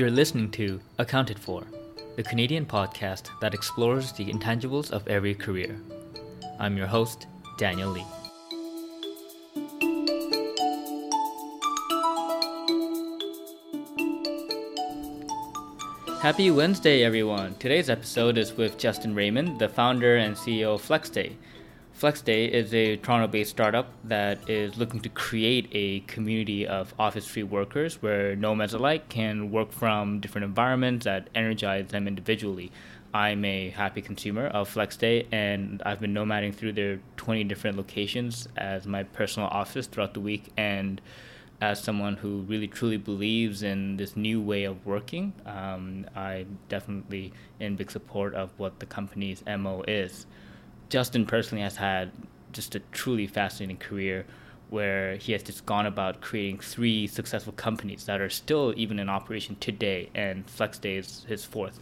You're listening to Accounted For, the Canadian podcast that explores the intangibles of every career. I'm your host, Daniel Lee. Happy Wednesday, everyone. Today's episode is with Justin Raymond, the founder and CEO of FlexDay. FlexDay is a Toronto based startup that is looking to create a community of office free workers where nomads alike can work from different environments that energize them individually. I'm a happy consumer of FlexDay and I've been nomading through their 20 different locations as my personal office throughout the week. And as someone who really truly believes in this new way of working, um, I'm definitely in big support of what the company's MO is. Justin personally has had just a truly fascinating career where he has just gone about creating three successful companies that are still even in operation today, and FlexDay is his fourth.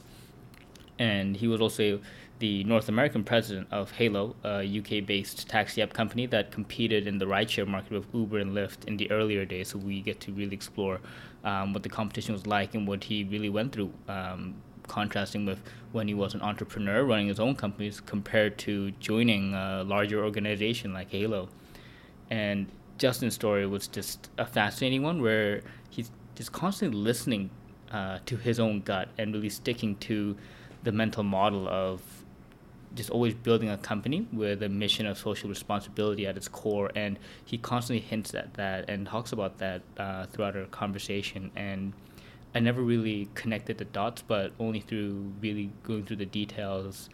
And he was also the North American president of Hailo, a UK based taxi app company that competed in the rideshare market with Uber and Lyft in the earlier days. So we get to really explore um, what the competition was like and what he really went through, um, contrasting with when he was an entrepreneur running his own companies compared to joining a larger organization like Hailo. And Justin's story was just a fascinating one where he's just constantly listening uh, to his own gut and really sticking to the mental model of just always building a company with a mission of social responsibility at its core. And he constantly hints at that and talks about that uh, throughout our conversation. And I never really connected the dots, but only through really going through the details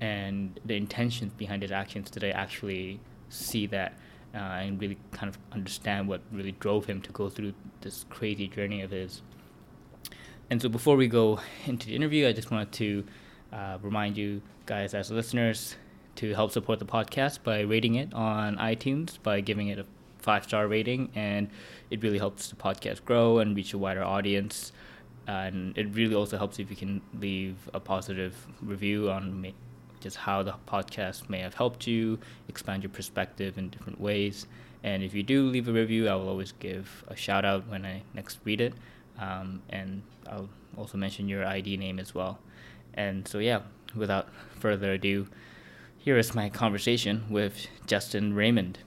and the intentions behind his actions did I actually see that uh, and really kind of understand what really drove him to go through this crazy journey of his. And so before we go into the interview, I just wanted to uh, remind you guys as listeners to help support the podcast by rating it on iTunes by giving it a five star rating, and it really helps the podcast grow and reach a wider audience. And it really also helps if you can leave a positive review on just how the podcast may have helped you expand your perspective in different ways. And if you do leave a review, I will always give a shout out when I next read it. Um, and I'll also mention your ID name as well. And so, yeah, without further ado, here is my conversation with Justin Raymond.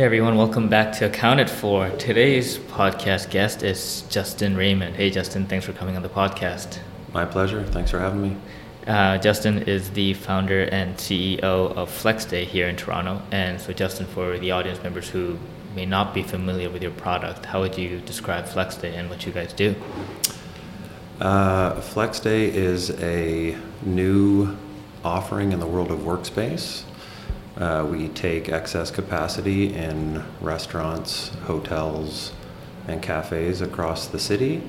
Hey everyone, welcome back to Accounted For. Today's podcast guest is Justin Raymond. Hey Justin, thanks for coming on the podcast. My pleasure. Thanks for having me. Uh, Justin is the founder and CEO of FlexDay here in Toronto. And so, Justin, for the audience members who may not be familiar with your product, how would you describe FlexDay and what you guys do? Uh, FlexDay is a new offering in the world of workspace. Uh, we take excess capacity in restaurants, hotels, and cafes across the city,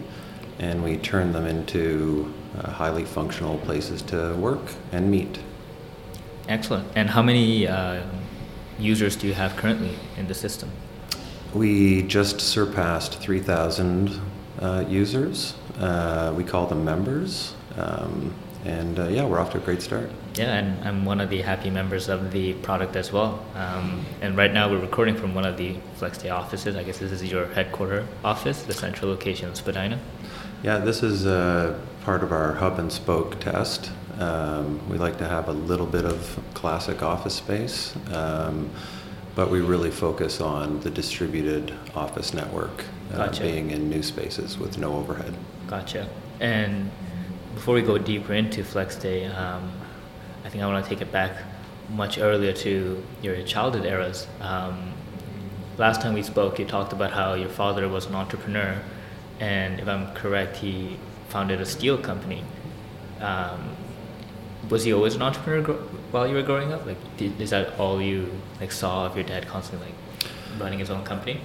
and we turn them into uh, highly functional places to work and meet. Excellent. And how many uh, users do you have currently in the system? We just surpassed 3,000 uh, users. Uh, we call them members. Um, and uh, yeah, we're off to a great start. Yeah, and I'm one of the happy members of the product as well. Um, and right now we're recording from one of the FlexDay offices. I guess this is your headquarter office, the central location in Spadina. Yeah, this is uh, part of our hub and spoke test. Um, we like to have a little bit of classic office space, um, but we really focus on the distributed office network uh, gotcha. being in new spaces with no overhead. Gotcha. And before we go deeper into FlexDay, um, think I want to take it back much earlier to your childhood eras. Um, last time we spoke, you talked about how your father was an entrepreneur and if I'm correct, he founded a steel company. Um, was he always an entrepreneur gro- while you were growing up? Like, did, is that all you like saw of your dad constantly like running his own company?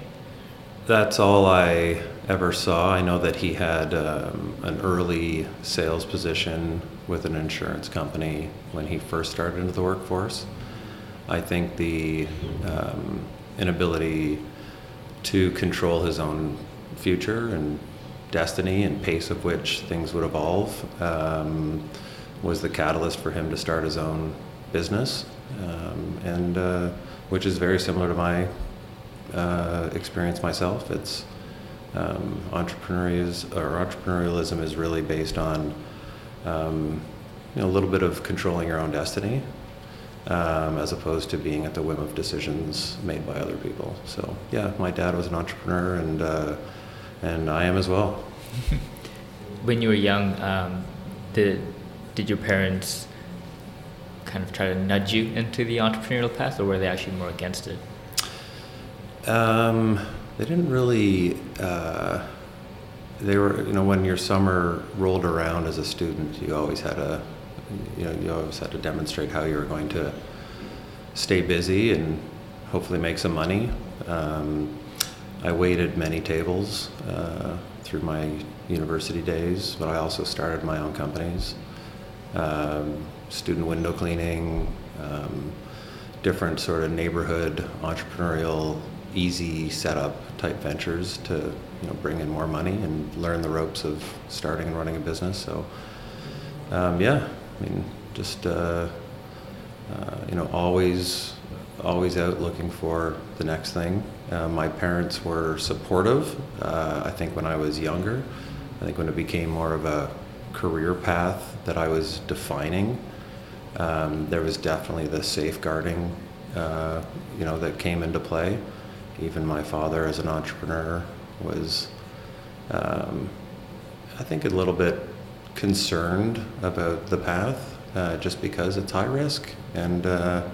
That's all I ever saw. I know that he had um, an early sales position with an insurance company when he first started into the workforce. I think the um, inability to control his own future and destiny and pace of which things would evolve um, was the catalyst for him to start his own business, um, and uh, which is very similar to my uh, experience myself. It's um, entrepreneurialism, is really based on um, you know, a little bit of controlling your own destiny, um, as opposed to being at the whim of decisions made by other people. So yeah, my dad was an entrepreneur, and uh, and I am as well. when you were young, um, did did your parents kind of try to nudge you into the entrepreneurial path, or were they actually more against it? Um, they didn't really. Uh, they were, you know, when your summer rolled around as a student, you always had a, you know, you always had to demonstrate how you were going to stay busy and hopefully make some money. Um, I waited many tables uh, through my university days, but I also started my own companies um, student window cleaning, um, different sort of neighborhood entrepreneurial, easy setup type ventures to you know bring in more money and learn the ropes of starting and running a business. So um, yeah, I mean just uh, uh, you know always always out looking for the next thing. Uh, my parents were supportive. Uh, I think when I was younger, I think when it became more of a career path that I was defining, um, there was definitely the safeguarding, uh, you know, that came into play. Even my father, as an entrepreneur, was, um, I think, a little bit concerned about the path, uh, just because it's high risk, and uh,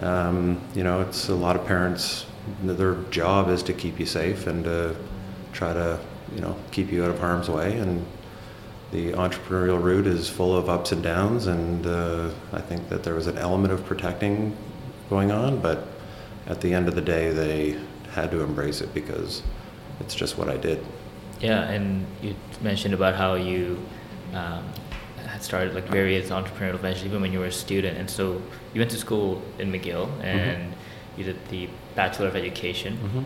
um, you know, it's a lot of parents. Their job is to keep you safe and to try to, you know, keep you out of harm's way and the entrepreneurial route is full of ups and downs, and uh, I think that there was an element of protecting going on, but at the end of the day, they had to embrace it because it's just what I did. Yeah, and you mentioned about how you um, had started like various entrepreneurial ventures even when you were a student, and so you went to school in McGill mm-hmm. and mm-hmm. you did the Bachelor of Education. Mm-hmm.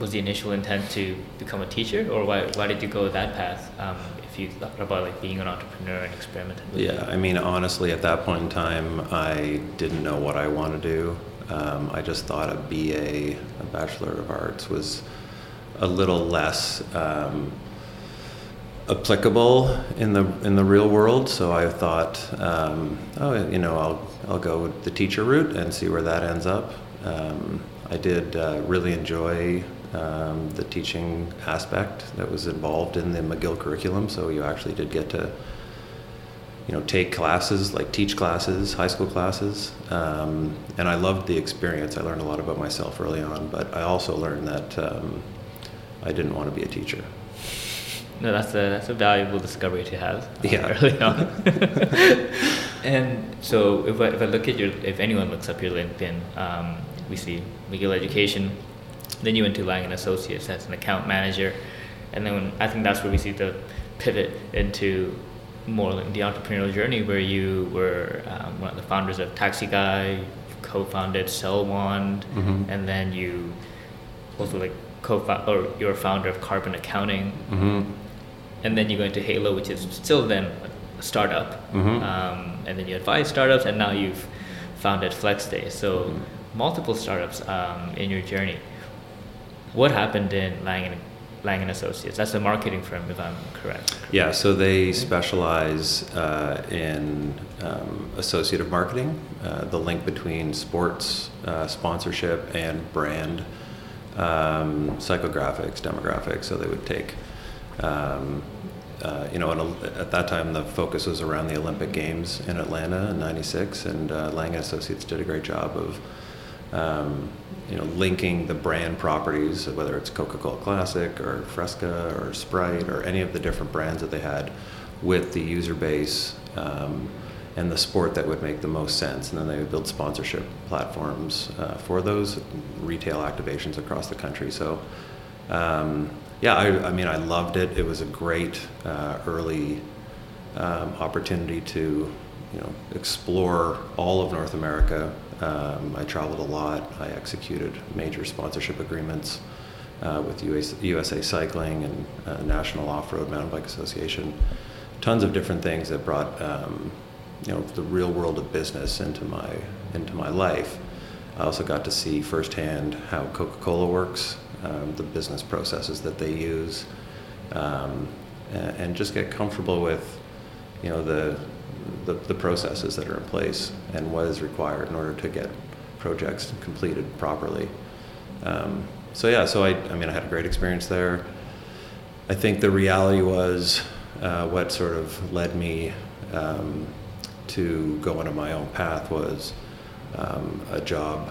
Was the initial intent to become a teacher, or why, why did you go that path? Um, if you thought about like being an entrepreneur and experimenting with yeah i mean honestly at that point in time i didn't know what i want to do um, i just thought a ba a bachelor of arts was a little less um, applicable in the in the real world so i thought um, oh you know i'll i'll go the teacher route and see where that ends up um, i did uh, really enjoy um, the teaching aspect that was involved in the McGill curriculum. So you actually did get to, you know, take classes like teach classes, high school classes, um, and I loved the experience. I learned a lot about myself early on, but I also learned that um, I didn't want to be a teacher. No, that's a that's a valuable discovery to have yeah. early on. and so if I, if I look at your if anyone looks up your LinkedIn, um, we see McGill Education then you went to Lang and Associates as an account manager, and then when, I think that's where we see the pivot into more like the entrepreneurial journey, where you were um, one of the founders of Taxi Guy, co-founded Cellwand, mm-hmm. and then you also like co or you're a founder of Carbon Accounting, mm-hmm. and then you go into Hailo, which is still then a startup, mm-hmm. um, and then you advise startups, and now you've founded FlexDay. So mm-hmm. multiple startups um, in your journey. What happened in Lang and, Lang and Associates? That's a marketing firm, if I'm correct. Yeah, so they specialize uh, in um, associative marketing, uh, the link between sports uh, sponsorship and brand um, psychographics, demographics. So they would take. Um, uh, you know, at that time the focus was around the Olympic Games in Atlanta in '96, and uh, Lang and Associates did a great job of um, you know, linking the brand properties, whether it's Coca-Cola Classic or Fresca or Sprite or any of the different brands that they had, with the user base um, and the sport that would make the most sense. And then they would build sponsorship platforms uh, for those retail activations across the country. So, um, yeah, I, I, mean, I loved it. It was a great uh, early um, opportunity to, you know, explore all of North America um, I traveled a lot. I executed major sponsorship agreements uh, with US, USA Cycling and uh, National Off Road Mountain Bike Association. tons of different things that brought um, you know the real world of business into my into my life. I also got to see firsthand how Coca-Cola works, um, the business processes that they use, um, and, and, just get comfortable with you know the, the the processes that are in place and what is required in order to get projects completed properly. Um, so yeah, so I, I mean, I had a great experience there. I think the reality was uh, what sort of led me um, to go into my own path was um, a job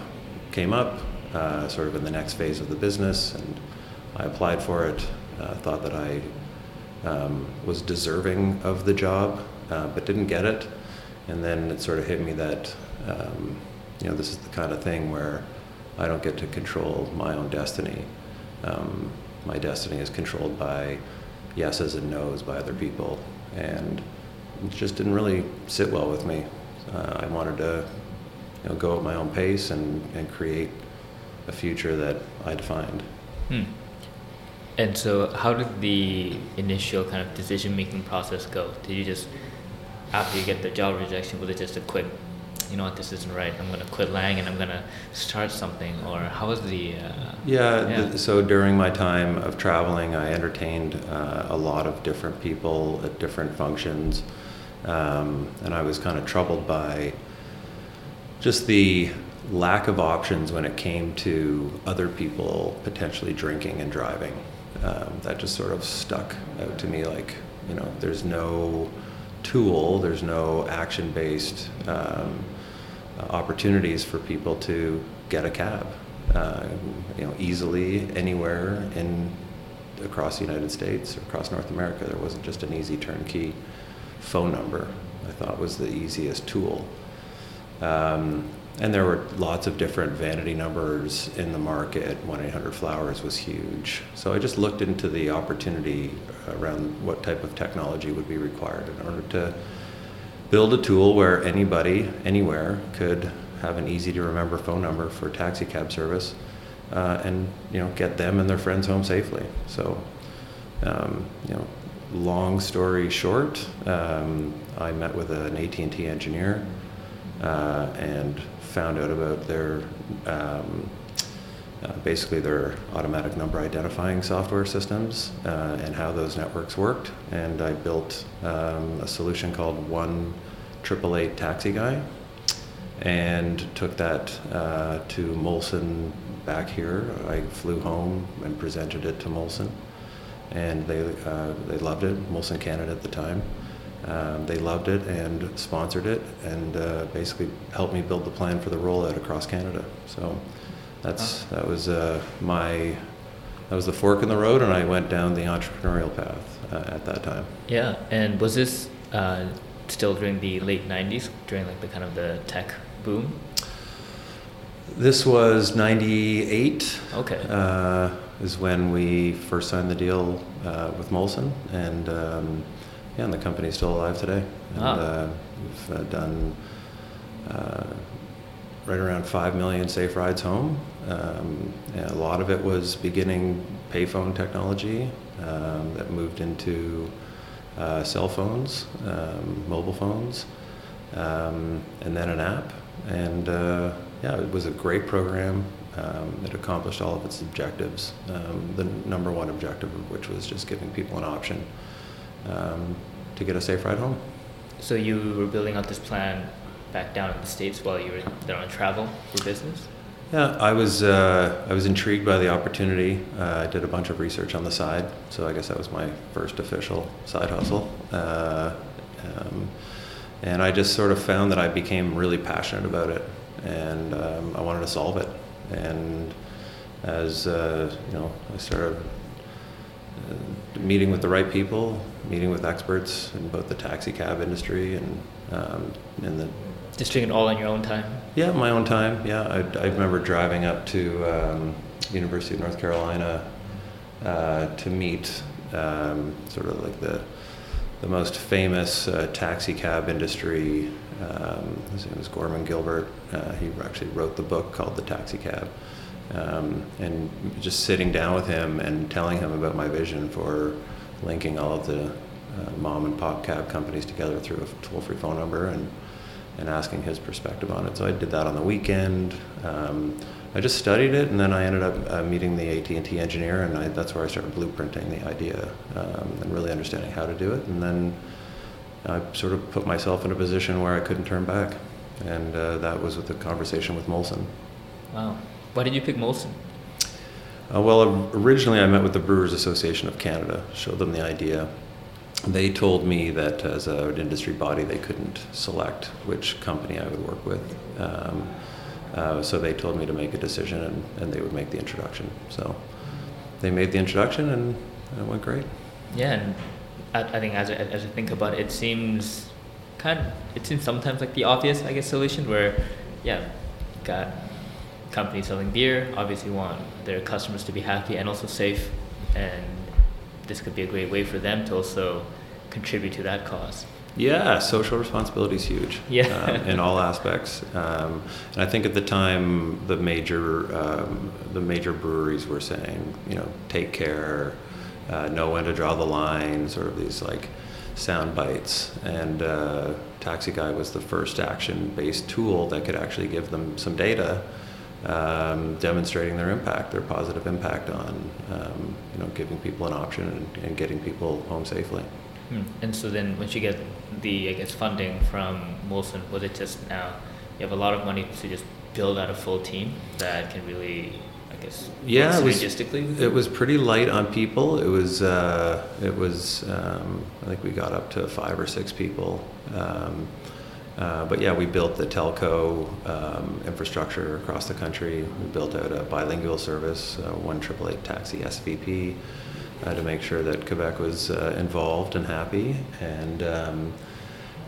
came up, uh, sort of in the next phase of the business, and I applied for it. Uh, thought that I um, was deserving of the job, uh, but didn't get it. And then it sort of hit me that um, you know this is the kind of thing where I don't get to control my own destiny. Um, my destiny is controlled by yeses and nos by other people, and it just didn't really sit well with me. Uh, I wanted to, you know, go at my own pace and, and create a future that I defined. Hmm. And so, how did the initial kind of decision making process go? Did you just, after you get the job rejection, was it just a quick you know what, this isn't right. I'm going to quit Lang and I'm going to start something? Or how was the. Uh, yeah, yeah. So during my time of traveling, I entertained uh, a lot of different people at different functions. Um, and I was kind of troubled by just the lack of options when it came to other people potentially drinking and driving. Um, that just sort of stuck out to me like, you know, there's no tool, there's no action based um, opportunities for people to get a cab, uh, you know, easily anywhere in across the United States or across North America. There wasn't just an easy turnkey phone number. I thought was the easiest tool. Um, and there were lots of different vanity numbers in the market. 1 800 Flowers was huge. So I just looked into the opportunity around what type of technology would be required in order to build a tool where anybody, anywhere, could have an easy to remember phone number for taxi cab service uh, and you know get them and their friends home safely. So, um, you know, long story short, um, I met with an AT&T engineer uh, and found out about their um, uh, basically their automatic number identifying software systems uh, and how those networks worked. And I built um, a solution called One AAA Taxi Guy, and took that uh, to Molson back here. I flew home and presented it to Molson, and they uh, they loved it. Molson Canada at the time. Um, they loved it and sponsored it, and uh, basically helped me build the plan for the rollout across Canada. So that's that was uh, my that was the fork in the road, and I went down the entrepreneurial path uh, at that time. Yeah, and was this uh, still during the late '90s, during like the kind of the tech boom? This was '98. Okay. Uh, is when we first signed the deal uh, with Molson, and um, yeah, and the company's still alive today. And, ah. Uh, we've uh, done right around 5 million safe rides home. Um, a lot of it was beginning payphone technology um, that moved into uh, cell phones, um, mobile phones, um, and then an app. And uh, yeah, it was a great program. Um, it accomplished all of its objectives. Um, the number one objective of which was just giving people an option to get a safe ride home. So you were building out this plan back down in the states while you were there on travel for business? Yeah, I was uh, I was intrigued by the opportunity. Uh, I did a bunch of research on the side, so I guess that was my first official side hustle. Uh, um, and I just sort of found that I became really passionate about it, and um, I wanted to solve it. And as uh, you know, I started uh, meeting with the right people, meeting with experts in both the taxi cab industry and um, in the just doing it all on your own time? Yeah, my own time. Yeah, I, I remember driving up to um, University of North Carolina uh, to meet um, sort of like the the most famous uh, taxi cab industry. Um, his name is Gorman Gilbert. Uh, he actually wrote the book called The Taxi Cab. Um, and just sitting down with him and telling him about my vision for linking all of the uh, mom and pop cab companies together through a toll free phone number and, and asking his perspective on it. So I did that on the weekend. Um, I just studied it, and then I ended up uh, meeting the AT&T engineer, and I, that's where I started blueprinting the idea um, and really understanding how to do it. And then I sort of put myself in a position where I couldn't turn back, and uh, that was with the conversation with Molson. Wow, why did you pick Molson? Uh, well, originally I met with the Brewers Association of Canada, showed them the idea. They told me that as an industry body, they couldn't select which company I would work with. Um, uh, so they told me to make a decision and, and they would make the introduction. So they made the introduction and it went great. Yeah, and I, I think as I, as I think about it, it seems kind of, it seems sometimes like the obvious, I guess, solution where, yeah, got companies selling beer obviously want their customers to be happy and also safe, and this could be a great way for them to also contribute to that cause. Yeah, social responsibility is huge. Yeah. um, in all aspects. Um, and I think at the time, the major um, the major breweries were saying, you know, take care, uh, know when to draw the line, sort of these like sound bites. And uh, Taxi Guy was the first action-based tool that could actually give them some data. Um, demonstrating their impact, their positive impact on, um, you know, giving people an option and, and getting people home safely. Hmm. And so then, once you get the, I guess, funding from Molson, was it just now you have a lot of money to just build out a full team that can really, I guess, yeah, it was? It was pretty light on people. It was, uh, it was, um, I think we got up to five or six people. Um, uh, but yeah, we built the telco um, infrastructure across the country. We built out a bilingual service, uh, one triple eight taxi SVP uh, to make sure that Quebec was uh, involved and happy. And um,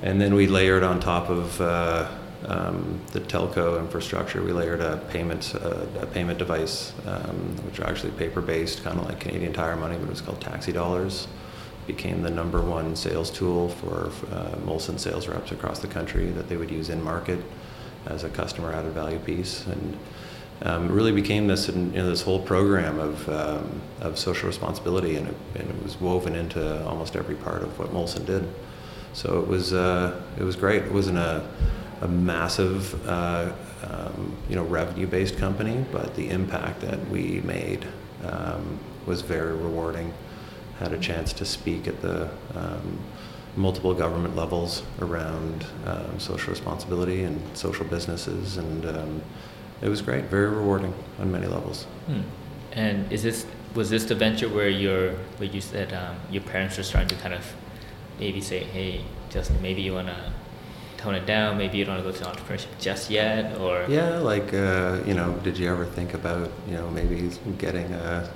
and then we layered on top of uh, um, the telco infrastructure, we layered a payment uh, a payment device, um, which are actually paper based, kind of like Canadian Tire Money, but it was called Taxi Dollars. Became the number one sales tool for uh, Molson sales reps across the country that they would use in market as a customer added value piece and um, really became this you know, this whole program of um, of social responsibility, and it, and it, was woven into almost every part of what Molson did. So it was uh, it was great. It wasn't a a massive uh, um, you know revenue based company, but the impact that we made um, was very rewarding. Had a chance to speak at the um, multiple government levels around um, social responsibility and social businesses and it was great, very rewarding on many levels. Hmm. And is this was this the venture where your where you said um, your parents were starting to kind of maybe say, hey, Justin, maybe you want to tone it down, maybe you don't want to go to entrepreneurship just yet, or yeah, like uh, you know, did you ever think about you know maybe getting a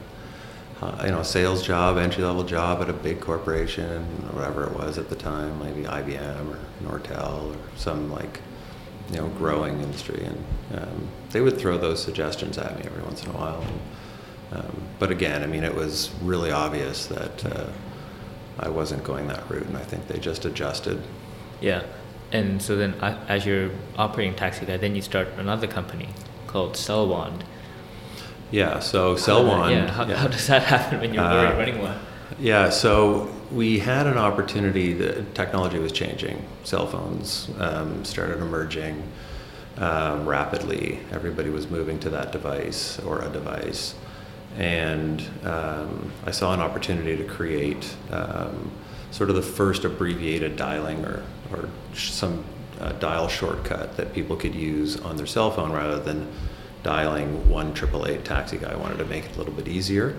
uh, you know, sales job, entry level job at a big corporation, whatever it was at the time, maybe IBM or Nortel or some like you know, growing industry, and um, they would throw those suggestions at me every once in a while. Um, but again, I mean, it was really obvious that uh, I wasn't going that route, and I think they just adjusted. Yeah, and so then as you're operating Taxi Guy, then you start another company called Cellwand. Yeah, so Cellwand. Yeah, how, yeah. how does that happen when you're uh, running one? Yeah, so we had an opportunity. The technology was changing. Cell phones um, started emerging um, rapidly. Everybody was moving to that device or a device, and um, I saw an opportunity to create um, sort of the first abbreviated dialing or or some uh, dial shortcut that people could use on their cell phone rather than dialing one triple eight taxi guy. I wanted to make it a little bit easier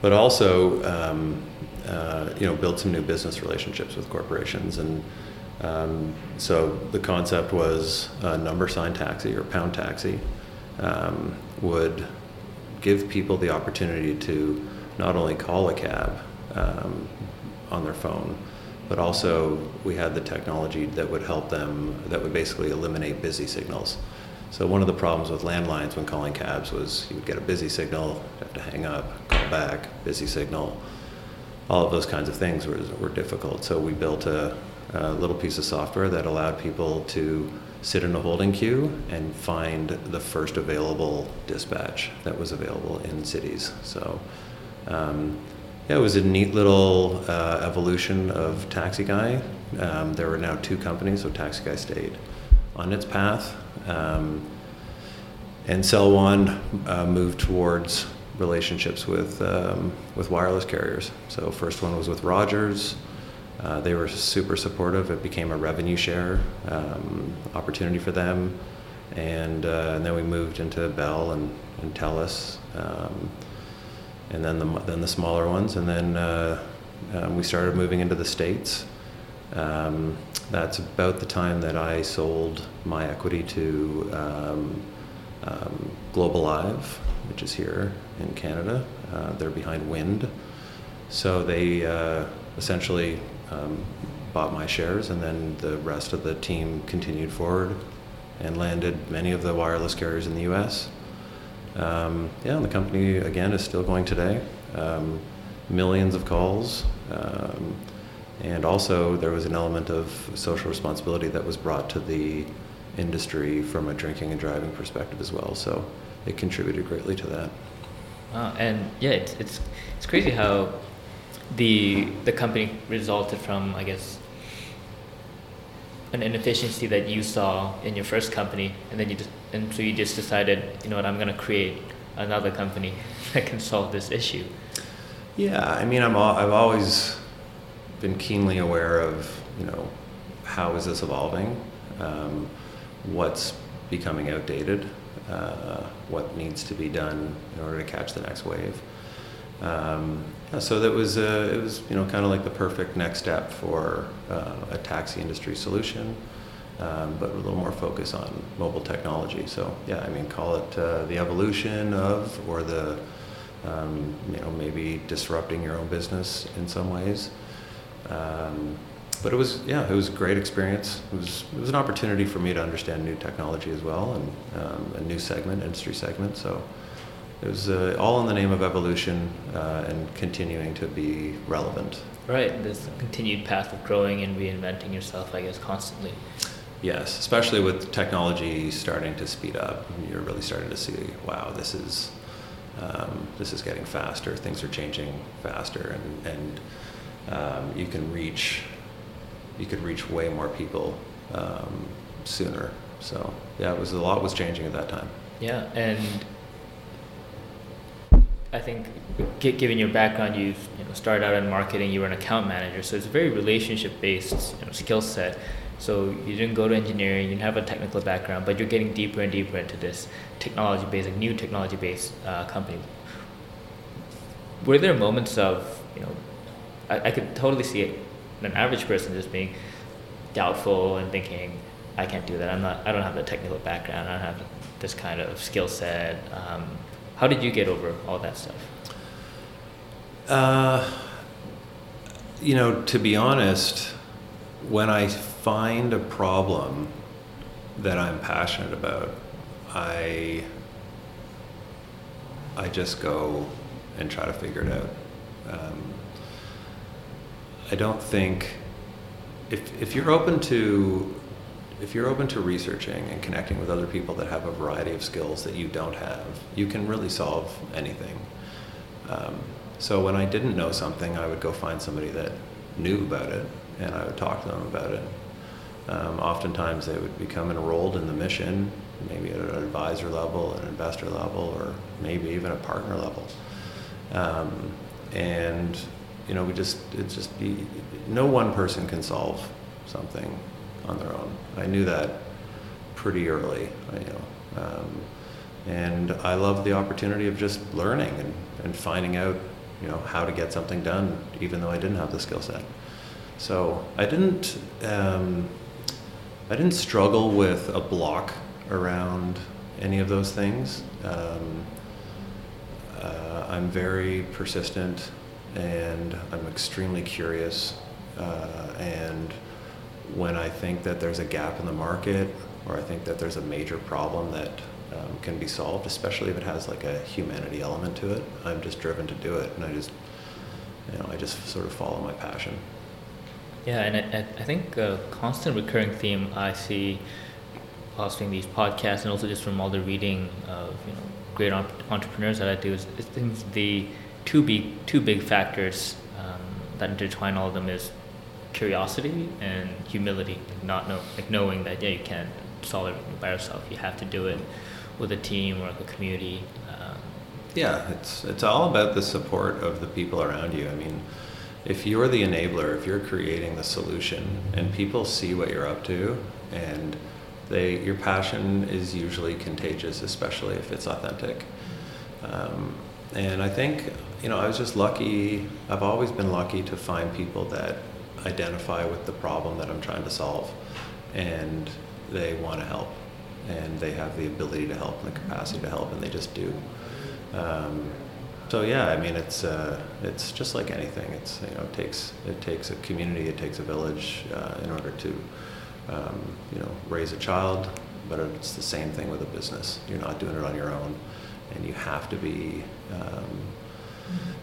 but also um, uh, you know build some new business relationships with corporations and um, so the concept was a number sign taxi or pound taxi um, would give people the opportunity to not only call a cab um, on their phone but also we had the technology that would help them that would basically eliminate busy signals so one of the problems with landlines when calling cabs was you would get a busy signal, have to hang up, call back, busy signal. All of those kinds of things were, were difficult. So we built a, a little piece of software that allowed people to sit in a holding queue and find the first available dispatch that was available in cities. So um, yeah, it was a neat little uh, evolution of Taxi Guy. Um, there were now two companies, so Taxi Guy stayed on its path. Um, and Cellwand uh, moved towards relationships with um, with wireless carriers. So first one was with Rogers. Uh, they were super supportive. It became a revenue share um, opportunity for them, and, uh, and then we moved into Bell and, and Telus, um, and then the then the smaller ones, and then uh, um, we started moving into the states. Um, that's about the time that I sold my equity to um, um, Globalive, which is here in Canada. Uh, they're behind Wind. So they uh, essentially um, bought my shares, and then the rest of the team continued forward and landed many of the wireless carriers in the US. Um, yeah, the company, again, is still going today. Um, millions of calls. Um, and also, there was an element of social responsibility that was brought to the industry from a drinking and driving perspective as well. So it contributed greatly to that. Wow, and yeah, it's, it's, it's crazy how the, the company resulted from, I guess, an inefficiency that you saw in your first company, and then you just, and so you just decided, you know what, I'm going to create another company that can solve this issue. Yeah, I mean, I'm all, I've always been keenly aware of, you know, how is this evolving, um, what's becoming outdated, uh, what needs to be done in order to catch the next wave. Um, yeah, so that was uh, it was you know kind of like the perfect next step for uh, a taxi industry solution, um, but a little more focus on mobile technology. So yeah, I mean call it uh, the evolution of or the um, you know maybe disrupting your own business in some ways. Um, but it was yeah it was a great experience. It was it was an opportunity for me to understand new technology as well and um, a new segment industry segment. So it was uh, all in the name of evolution uh, and continuing to be relevant. Right, this continued path of growing and reinventing yourself, I guess, constantly. Yes, especially with technology starting to speed up, you're really starting to see, wow, this is um, this is getting faster. Things are changing faster, and and um, you can reach you could reach way more people um, sooner. So yeah, it was a lot was changing at that time. Yeah, and I think, given your background, you've you know, started out in marketing. You were an account manager, so it's a very relationship-based you know, skill set. So you didn't go to engineering, you didn't have a technical background, but you're getting deeper and deeper into this technology-based, like new technology-based uh, company. Were there moments of, you know, I, I could totally see it, an average person just being doubtful and thinking, I can't do that. I'm not. I don't have the technical background. I don't have this kind of skill set. Um, how did you get over all that stuff? Uh, you know, to be honest, when I find a problem that I'm passionate about, I I just go and try to figure it out. Um, I don't think if if you're open to if you're open to researching and connecting with other people that have a variety of skills that you don't have, you can really solve anything. Um, so when I didn't know something, I would go find somebody that knew about it, and I would talk to them about it. Um, oftentimes, they would become enrolled in the mission, maybe at an advisor level, an investor level, or maybe even a partner level. Um, and you know, we just it's just be no one person can solve something on their own. I knew that pretty early, you know. Um, and I love the opportunity of just learning and, and finding out, you know, how to get something done, even though I didn't have the skill set. So I didn't, um, I didn't struggle with a block around any of those things. Um, uh, I'm very persistent, and I'm extremely curious, uh, and when I think that there's a gap in the market or I think that there's a major problem that um, can be solved, especially if it has like a humanity element to it, I'm just driven to do it, and I just, you know, I just sort of follow my passion. Yeah, and I, I think a constant recurring theme I see hosting these podcasts and also just from all the reading of you know great entrepreneurs that I do is, is things the two big two big factors um, that intertwine all of them is curiosity and humility. Not know like knowing that yeah you can't solve everything by yourself. You have to do it with a team or like a community. Um, yeah, it's it's all about the support of the people around you. I mean, if you're the enabler, if you're creating the solution, and people see what you're up to, and they your passion is usually contagious, especially if it's authentic. Um, and I think you know I was just lucky. I've always been lucky to find people that identify with the problem that I'm trying to solve, and they want to help, and they have the ability to help and the capacity to help, and they just do. Um, so yeah, I mean it's uh, it's just like anything. It's you know it takes it takes a community, it takes a village uh, in order to um, you know raise a child. But it's the same thing with a business. You're not doing it on your own, and you have to be um,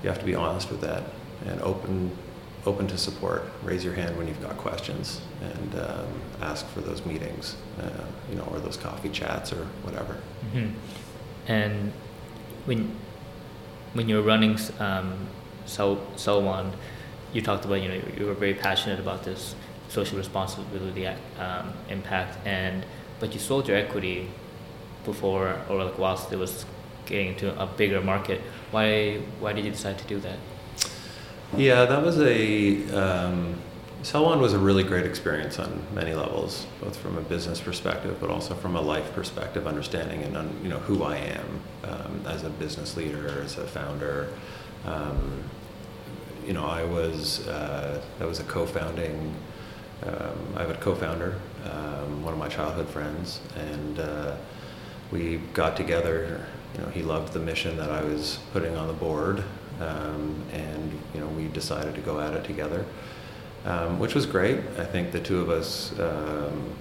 you have to be honest with that and open open to support. Raise your hand when you've got questions and um, ask for those meetings, uh, you know, or those coffee chats or whatever. Mm-hmm. And when when you were running um, Cell One, you talked about you know you were very passionate about this social responsibility um, impact, and but you sold your equity before or like whilst it was getting into a bigger market. Why why did you decide to do that? Yeah, that was a um, Cellwand was a really great experience on many levels, both from a business perspective, but also from a life perspective, understanding and you know who I am um, as a business leader, as a founder. Um, you know, I was uh, I was a co-founding. Um, I have a co-founder, um, one of my childhood friends, and uh, we got together. You know, he loved the mission that I was putting on the board, um, and you know we decided to go at it together, um, which was great. I think the two of us um,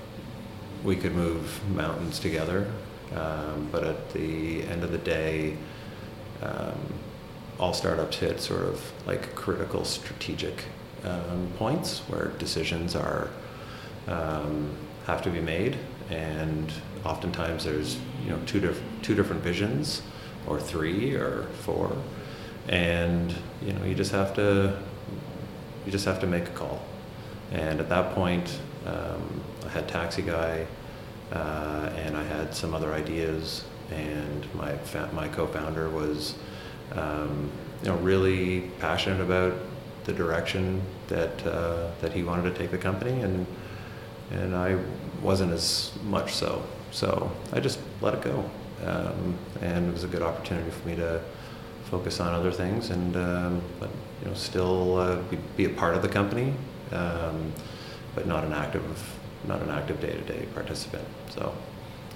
we could move mountains together, um, but at the end of the day, um, all startups hit sort of like critical strategic um, points where decisions are have to be made, and oftentimes there's you know two diff- two different visions or three or four. And you know you just have to you just have to make a call. And at that point um, i had taxi guy uh, and i had some other ideas and my fa- my co-founder was um, you know really passionate about the direction that uh, that he wanted to take the company and and I wasn't as much so. So I just let it go. Um, and it was a good opportunity for me to focus on other things and um, but you know still uh, be, be, a part of the company um, but not an active not an active day-to-day participant. So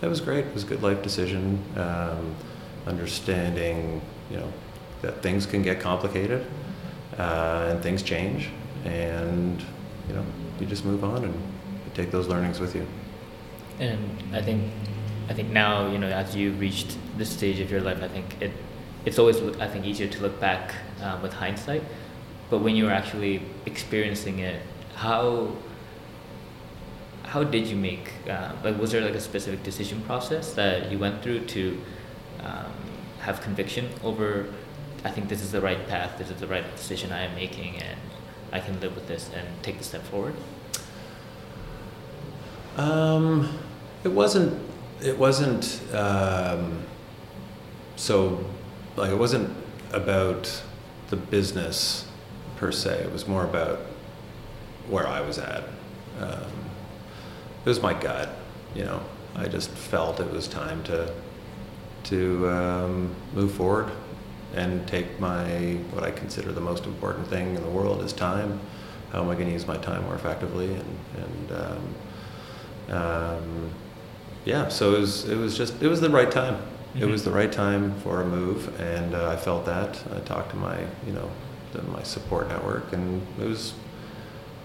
it was great. It was a good life decision um, understanding you know that things can get complicated uh, and things change and you know you just move on and take those learnings with you. And I think I think now you know as you reached this stage of your life I think it it's always I think easier to look back um, with hindsight, but when you were actually experiencing it, how how did you make uh, like was there like a specific decision process that you went through to um, have conviction over I think this is the right path, this is the right decision I am making, and I can live with this and take the step forward. Um, it wasn't. It wasn't. Um, so like it wasn't about the business per se. It was more about where I was at. Um, it was my gut, you know. I just felt it was time to to um, move forward and take my what I consider the most important thing in the world is time. How am I going to use my time more effectively? And and um, um, yeah, so it was it was just it was the right time. Mm-hmm. It was the right time for a move, and uh, I felt that. I talked to my, you know, my support network, and it was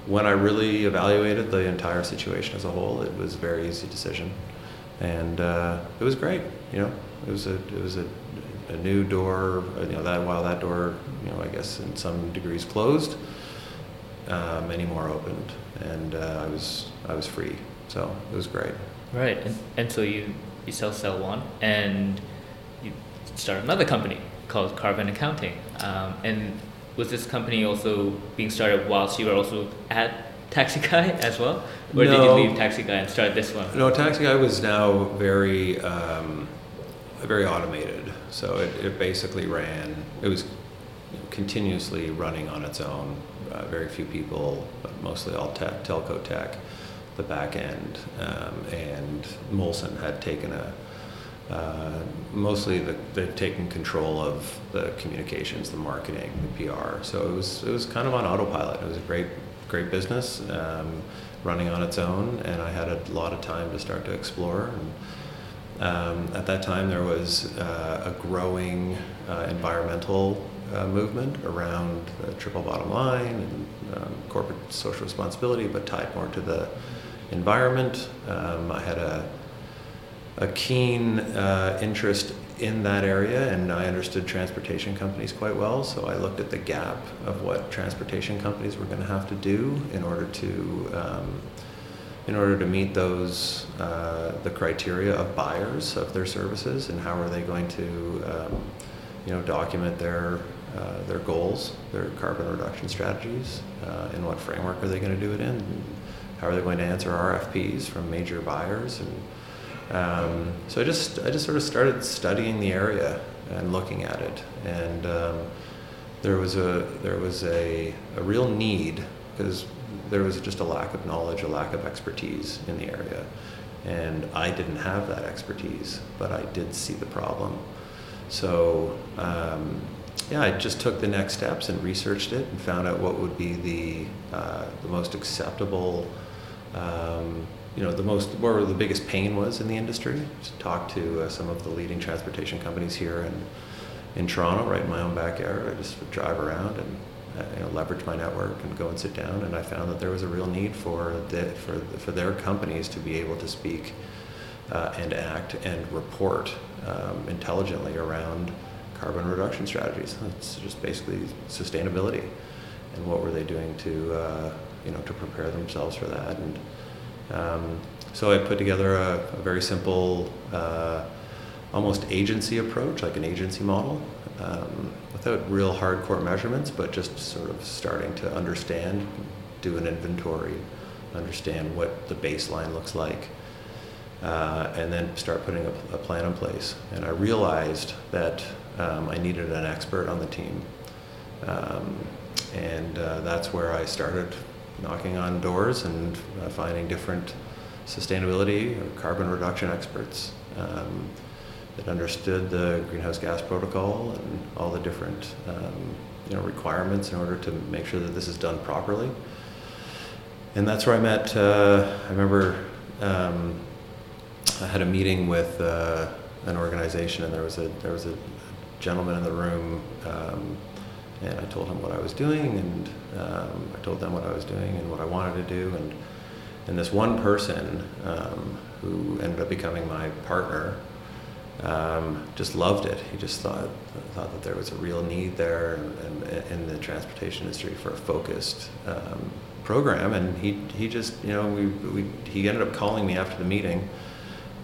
when I really evaluated the entire situation as a whole. It was a very easy decision, and uh, it was great. You know, it was a it was a, a new door. You know, that while that door, you know, I guess in some degrees closed, uh, many more opened, and uh, I was I was free. So it was great. Right, and, and so you you sell Cellwand and you start another company called Carbon Accounting. Um, and was this company also being started whilst you were also at Taxi Guy as well? Or No. did you leave Taxi Guy and start this one? No, Taxi Guy was now very, um, very automated. So it, it basically ran. It was continuously running on its own. Uh, very few people, but mostly all tech, telco tech, the back end, um, and Molson had taken a. Uh, mostly the, they've taken control of the communications, the marketing, the PR. So it was it was kind of on autopilot. It was a great great business um, running on its own, and I had a lot of time to start to explore. And, um, at that time, there was uh, a growing uh, environmental uh, movement around the triple bottom line and um, corporate social responsibility, but tied more to the environment. Um, I had a a keen uh, interest in that area, and I understood transportation companies quite well. So I looked at the gap of what transportation companies were going to have to do in order to um, in order to meet those uh, the criteria of buyers of their services, and how are they going to um, you know document their uh, their goals, their carbon reduction strategies, uh, in what framework are they going to do it in? How are they going to answer RFPs from major buyers and um, so I just I just sort of started studying the area and looking at it, and um, there was a there was a, a real need because there was just a lack of knowledge, a lack of expertise in the area, and I didn't have that expertise, but I did see the problem. So um, yeah, I just took the next steps and researched it and found out what would be the uh, the most acceptable. Um, you know, the most, where the biggest pain was in the industry. Just talked to uh, some of the leading transportation companies here in, in Toronto, right in my own backyard. I just would drive around and uh, you know, leverage my network and go and sit down. And I found that there was a real need for the, for for their companies to be able to speak uh, and act and report um, intelligently around carbon reduction strategies. It's just basically sustainability, and what were they doing to uh, you know to prepare themselves for that and um, so I put together a, a very simple, uh, almost agency approach, like an agency model, um, without real hardcore measurements, but just sort of starting to understand, do an inventory, understand what the baseline looks like, uh, and then start putting a, a, plan in place. And I realized that um, I needed an expert on the team. Um, and uh, that's where I started knocking on doors and uh, finding different sustainability or carbon reduction experts um, that understood the greenhouse gas protocol and all the different um, you know requirements in order to make sure that this is done properly. And that's where I met. Uh, I remember um, I had a meeting with uh, an organization, and there was a there was a gentleman in the room um, and I told him what I was doing, and um, I told them what I was doing and what I wanted to do, and and this one person um, who ended up becoming my partner um, just loved it. He just thought thought that there was a real need there in, the transportation industry for a focused um, program, and he he just you know we, we he ended up calling me after the meeting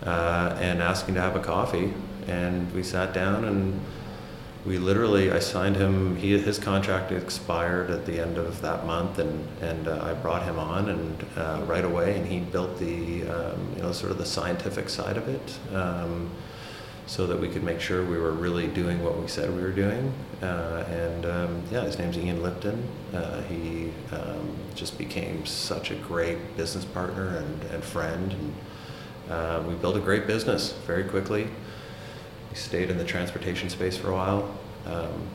uh, and asking to have a coffee, and we sat down and we literally I signed him. He his contract expired at the end of that month, and and uh, I brought him on and uh, right away, and he built the um, you know sort of the scientific side of it, um, so that we could make sure we were really doing what we said we were doing. Uh, and um, yeah, his name's Ian Lipton. Uh, he um, just became such a great business partner and, and friend, and uh, we built a great business very quickly. We stayed in the transportation space for a while. Um,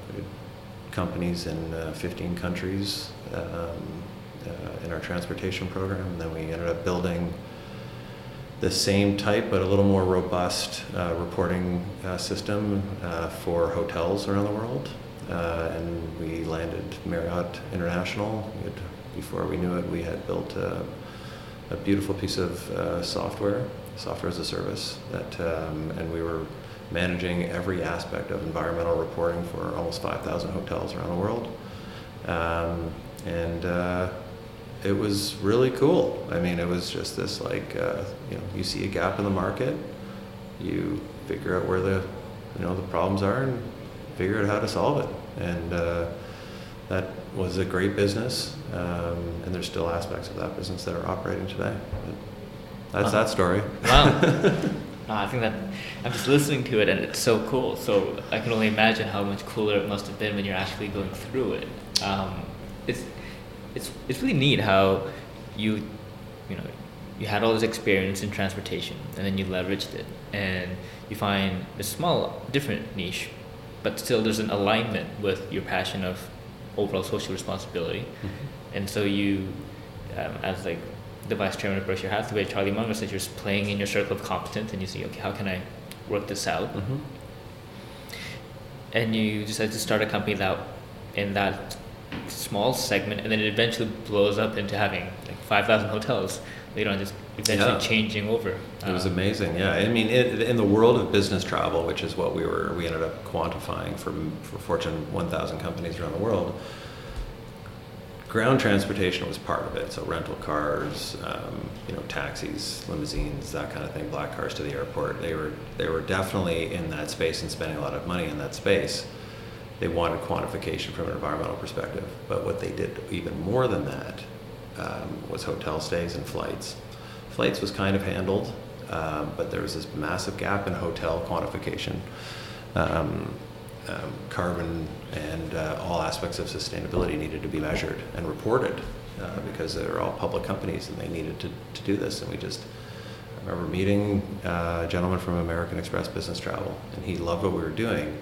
companies in uh, 15 countries um, uh, in our transportation program, and then we ended up building the same type but a little more robust uh, reporting uh, system uh, for hotels around the world. Uh, and we landed Marriott International. Before we knew it, we had built a, a beautiful piece of software, software as a service, that, um, and we were managing every aspect of environmental reporting for almost 5,000 hotels around the world. Um, and uh, it was really cool. I mean, it was just this like, uh, you know, you see a gap in the market, you figure out where the, you know, the problems are, and, figure out how to solve it. And uh, that was a great business, um, and there's still aspects of that business that are operating today. But that's that story. Wow. no, I think that I'm just listening to it, and it's so cool. So I can only imagine how much cooler it must have been when you're actually going through it. Um, it's it's it's really neat how you you know you had all this experience in transportation, and then you leveraged it, and you find a small different niche, but still there's an alignment with your passion of overall social responsibility, mm-hmm. and so you, um, as like the vice chairman of Berkshire Hathaway, Charlie Munger said you're just playing in your circle of competence, and you say, okay, how can I work this out? Mm-hmm. And you decide to start a company that in that small segment, and then it eventually blows up into having like five thousand hotels later on, just eventually yeah. changing over. It was um, amazing. Yeah, I mean, it, in the world of business travel, which is what we were, we ended up quantifying for for Fortune 1,000 companies around the world. Ground transportation was part of it, so rental cars, um, you know, taxis, limousines, that kind of thing, black cars to the airport. They were they were definitely in that space and spending a lot of money in that space they wanted quantification from an environmental perspective. But what they did even more than that um, was hotel stays and flights. Flights was kind of handled, um, but there was this massive gap in hotel quantification. Um, um carbon and uh, all aspects of sustainability needed to be measured and reported uh, because they're all public companies and they needed to, to do this. And we just, I remember meeting uh, a gentleman from American Express Business Travel, and he loved what we were doing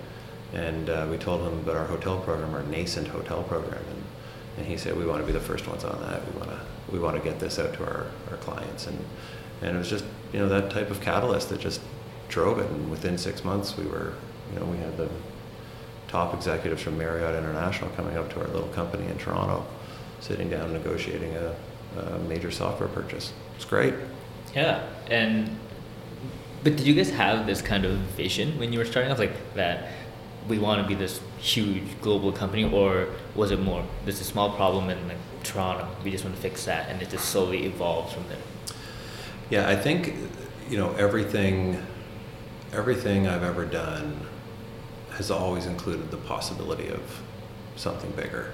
and uh, we told him about our hotel program, our nascent hotel program, and, and he said we want to be the first ones on that. We want to we want to get this out to our, our clients, and and it was just you know that type of catalyst that just drove it. And within six months, we were you know we had the top executives from Marriott International coming up to our little company in Toronto, sitting down negotiating a, a major software purchase. It's great. Yeah, and but did you guys have this kind of vision when you were starting off, like that? we want to be this huge global company, or was it more there's a small problem in like Toronto, we just want to fix that, and it just slowly evolves from there? Yeah, I think you know everything. Everything I've ever done has always included the possibility of something bigger.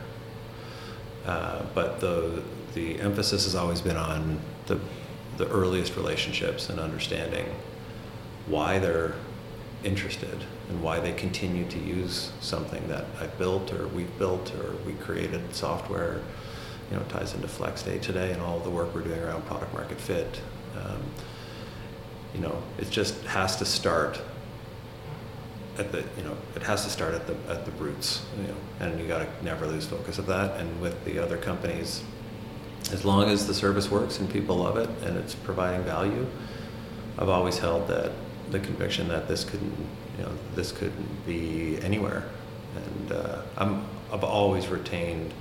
Uh, but the the emphasis has always been on the the earliest relationships and understanding why they're interested and why they continue to use something that I've built or we've built or we created software. You know, ties into Flexday today and all the work we're doing around product market fit. Um, you know, it just has to start at the you know it has to start at the at the roots you know and you got to never lose focus of that and with the other companies as long as the service works and people love it and it's providing value I've always held that the conviction that this couldn't, you know, this could be anywhere. And uh, I'm, I've always retained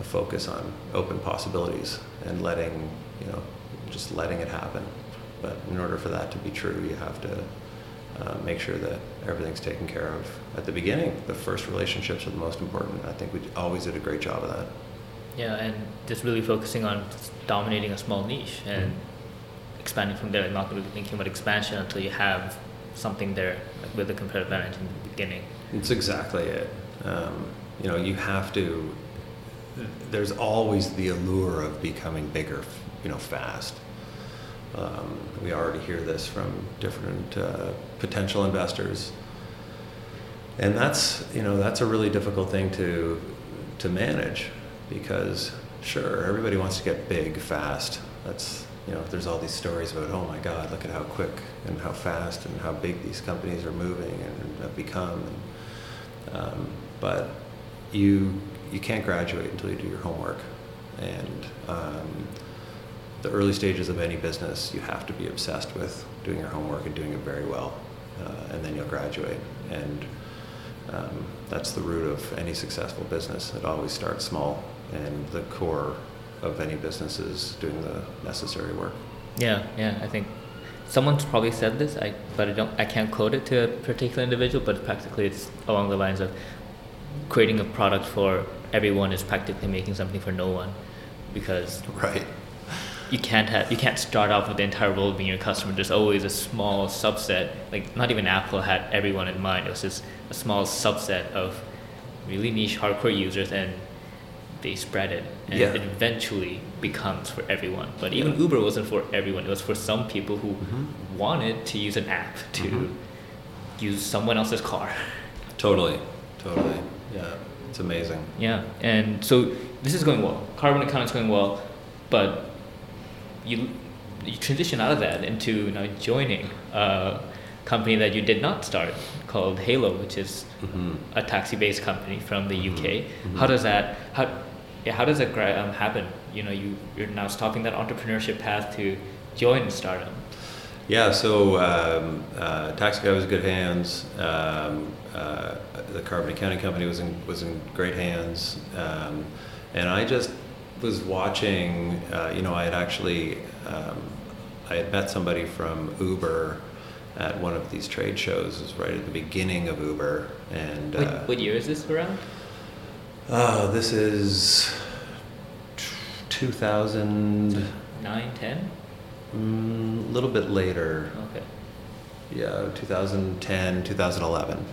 a focus on open possibilities and letting, you know, just letting it happen. But in order for that to be true, you have to uh, make sure that everything's taken care of at the beginning. The first relationships are the most important. I think we always did a great job of that. Yeah, and just really focusing on dominating a small niche and mm-hmm expanding from there, and not really thinking about expansion until you have something there like with a competitive advantage in the beginning. It's exactly it. Um, you know, you have to. There's always the allure of becoming bigger, you know, fast. Um, we already hear this from different uh, potential investors, and that's you know that's a really difficult thing to to manage because sure everybody wants to get big fast. That's you know, there's all these stories about, oh my God, look at how quick and how fast and how big these companies are moving and have become. And, um, but you you can't graduate until you do your homework, and um, the early stages of any business, you have to be obsessed with doing your homework and doing it very well, uh, and then you'll graduate. And um, that's the root of any successful business. It always starts small, and the core of any businesses doing the necessary work. Yeah, yeah, I think someone's probably said this, I but I don't I can't quote it to a particular individual, but practically it's along the lines of creating a product for everyone is practically making something for no one because right you can't have you can't start off with the entire world being your customer. There's always a small subset. Like not even Apple had everyone in mind. It was just a small subset of really niche hardcore users, and they spread it, and Yeah. it eventually becomes for everyone. But even Yeah. Uber wasn't for everyone. It was for some people who Mhm. wanted to use an app to Mhm. use someone else's car. Totally, totally. Yeah, it's amazing. Yeah, and so this is going well. Carbon accounting is going well, but you you transition out of that into now joining a company that you did not start called Hailo, which is hmm a taxi-based company from the UK. Mhm. How does that how yeah, how does that um, happen? You know, you you're now stopping that entrepreneurship path to join a startup. Yeah, so um, uh, Taxi Guy was in good hands. Um, uh, the Carbon Accounting Company was in was in great hands, um, and I just was watching. Uh, you know, I had actually um, I had met somebody from Uber at one of these trade shows. It was right at the beginning of Uber, and What, uh, what year is this around? oh, this is two thousand. Nine, ten? A mm, little bit later. Okay. yeah, 2010, 2011.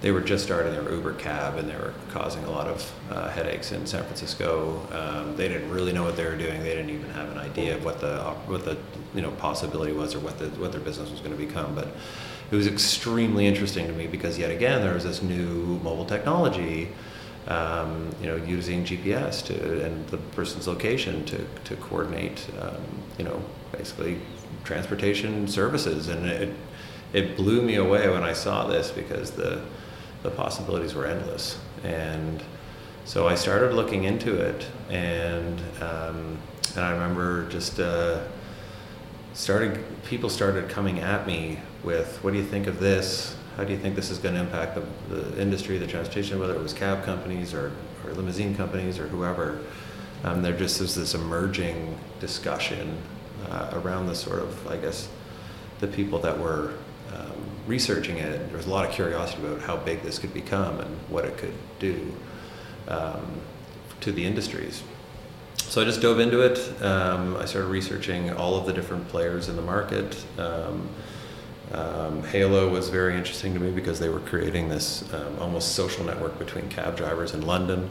They were just starting their Uber cab and they were causing a lot of uh, headaches in San Francisco. Um, they didn't really know what they were doing. They didn't even have an idea of what the what the you know possibility was or what the what their business was going to become. But it was extremely interesting to me because yet again there was this new mobile technology. Um, you know, using GPS to and the person's location to, to coordinate, um, you know, basically transportation services, and it it blew me away when I saw this because the the possibilities were endless, and so I started looking into it, and um, and I remember just uh, started people started coming at me with, "What do you think of this? How do you think this is going to impact the, the industry, the transportation, whether it was cab companies or, or limousine companies or whoever?" Um, there just is this emerging discussion uh, around the sort of, I guess, the people that were researching it. There was a lot of curiosity about how big this could become and what it could do um, to the industries. So I just dove into it. Um, I started researching all of the different players in the market. Um, um, Hailo was very interesting to me because they were creating this um, almost social network between cab drivers in London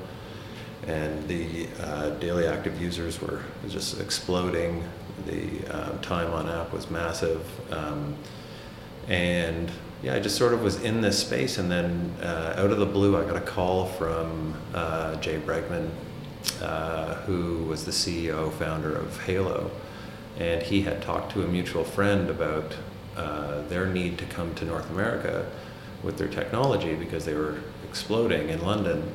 and the uh, daily active users were just exploding. The um, time on app was massive, um, and yeah, I just sort of was in this space, and then uh, out of the blue, I got a call from uh, Jay Bregman, uh, who was the CEO founder of Hailo, and he had talked to a mutual friend about uh, their need to come to North America with their technology because they were exploding in London.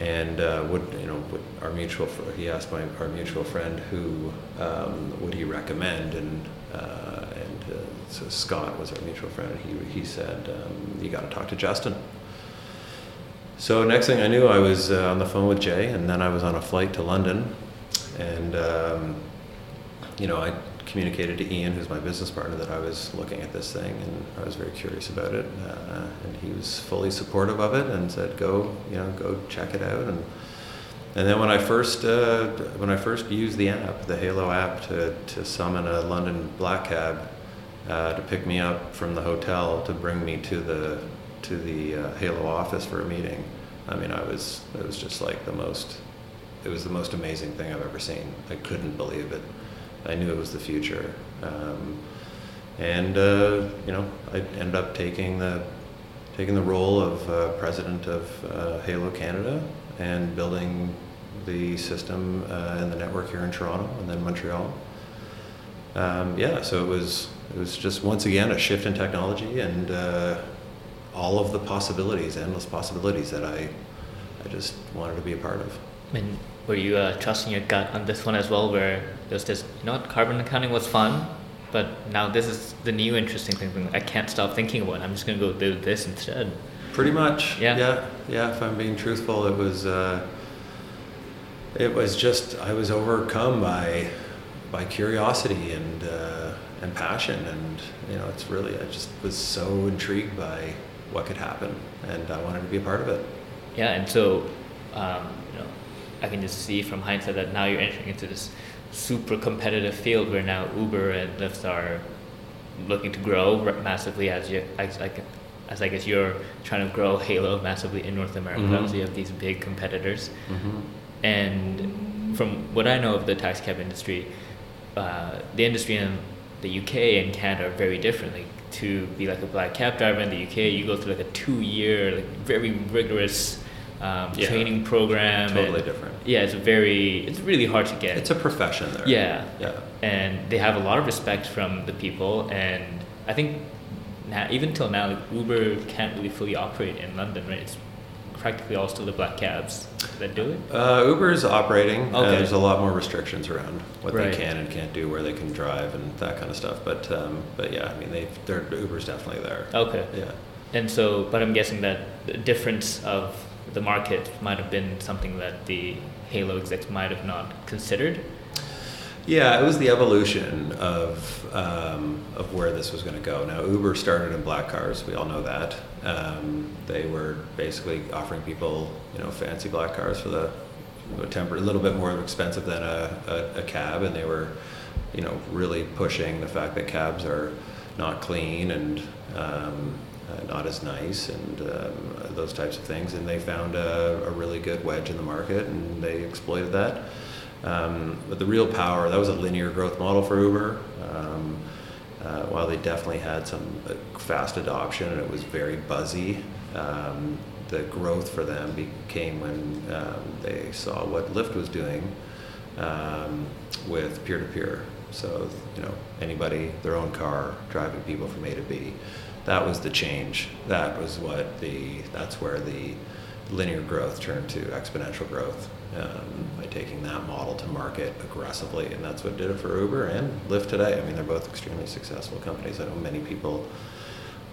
And uh, would you know would our mutual he asked my our mutual friend who um, would he recommend? And and uh, so Scott was our mutual friend he he said um, you got to talk to Justin. So next thing I knew I was uh, on the phone with Jay and then I was on a flight to London. And um, you know I communicated to Ian who's my business partner that I was looking at this thing and I was very curious about it. Uh, and he was fully supportive of it and said go you know go check it out. And and then when I first uh, when I first used the app the Hailo app to, to summon a London black cab uh, to pick me up from the hotel to bring me to the to the uh, Hailo office for a meeting I mean I was it was just like the most it was the most amazing thing I've ever seen I couldn't believe it I knew it was the future. Um, and uh, you know, I ended up taking the taking the role of uh, president of uh, Hailo Canada and building the system uh, and the network here in Toronto and then Montreal. Um, yeah, so it was it was just once again a shift in technology and uh, all of the possibilities, endless possibilities that I I just wanted to be a part of. And were you uh, trusting your gut on this one as well, where there's this, you know, what, carbon accounting was fun, but now this is the new interesting thing. I can't stop thinking about. it. I'm just gonna go do this instead. Pretty much. Yeah. Yeah. Yeah. If I'm being truthful, it was. Uh, it was just I was overcome by, by curiosity and uh, and passion, and you know, it's really I just was so intrigued by what could happen, and I wanted to be a part of it. Yeah, and so, um, you know, I can just see from hindsight that now you're entering into this super competitive field where now Uber and Lyft are looking to grow massively as you as, as I guess you're trying to grow Hailo massively in North America. Mhm. So you have these big competitors, Mm-hmm. and from what I know of the taxi cab industry, uh, the industry in the UK and Canada are very different. Like to be like a black cab driver in the UK, you go through like a two-year, like very rigorous um, Yeah. training program. Totally and- different. Yeah, it's a very, it's really hard to get. It's a profession there. Yeah. Yeah. and they have a lot of respect from the people, and I think now, even till now, like, Uber can't really fully operate in London, right? It's practically all still the black cabs that do it. Uh, Uber is operating. Uh, Okay. there's a lot more restrictions around what Right. they can and can't do, where they can drive, and that kind of stuff. But um, but yeah, I mean, they they're Uber's definitely there. Okay. Yeah. And so, but I'm guessing that the difference of the market might have been something that the Hailo execs might have not considered. Yeah, it was the evolution of um, of where this was going to go. Now, Uber started in black cars. We all know that. Um, they were basically offering people, you know, fancy black cars for the a temper, a little bit more expensive than a, a, a cab, and they were, you know, really pushing the fact that cabs are not clean and um, uh, not as nice and um, those types of things. And they found a, a really good wedge in the market, and they exploited that. Um, but the real power, that was a linear growth model for Uber. Uh, while they definitely had some uh, fast adoption and it was very buzzy, um, the growth for them became when um, they saw what Lyft was doing um, with peer to peer. So, you know, anybody, their own car, driving people from A to B. That was the change. That was what the, that's where the linear growth turned to exponential growth um, by taking that model to market aggressively. And that's what did it for Uber and Lyft today. I mean, they're both extremely successful companies. I know many people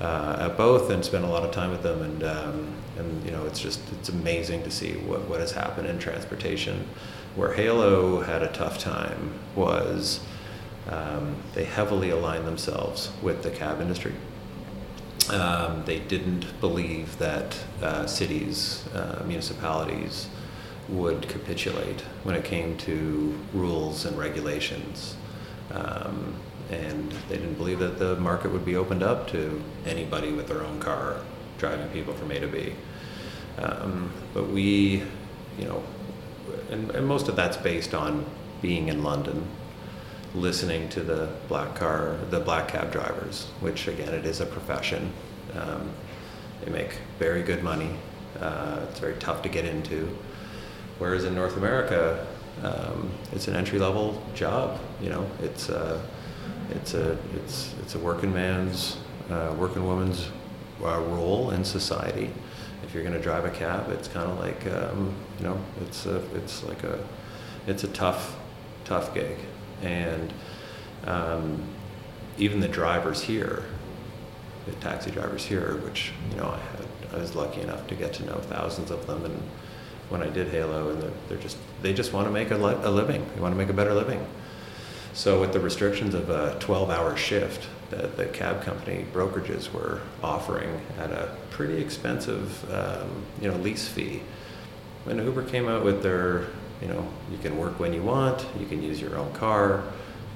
uh, at both and spend a lot of time with them. And, um, and you know, it's just, it's amazing to see what, what has happened in transportation. Where Hailo had a tough time was um, they heavily aligned themselves with the cab industry. Um, they didn't believe that uh, cities, uh, municipalities would capitulate when it came to rules and regulations. Um, and they didn't believe that the market would be opened up to anybody with their own car driving people from A to B. Um, but we, you know, and, and most of that's based on being in London, listening to the black car, the black cab drivers, which again, it is a profession. Um, they make very good money. Uh, it's very tough to get into. Whereas in North America, um, it's an entry level job. You know, it's a, it's a, it's, it's a working man's, uh, working woman's uh, role in society. If you're going to drive a cab, it's kind of like, um, you know, it's a, it's like a, it's a tough, tough gig, and um, even the drivers here, the taxi drivers here, which you know I had, I was lucky enough to get to know thousands of them, and when I did Hailo, and they're, they're just they just want to make a, li- a living, they want to make a better living. So with the restrictions of a 12-hour shift that the cab company brokerages were offering at a pretty expensive, um, you know, lease fee, when Uber came out with their, you know, you can work when you want, you can use your own car,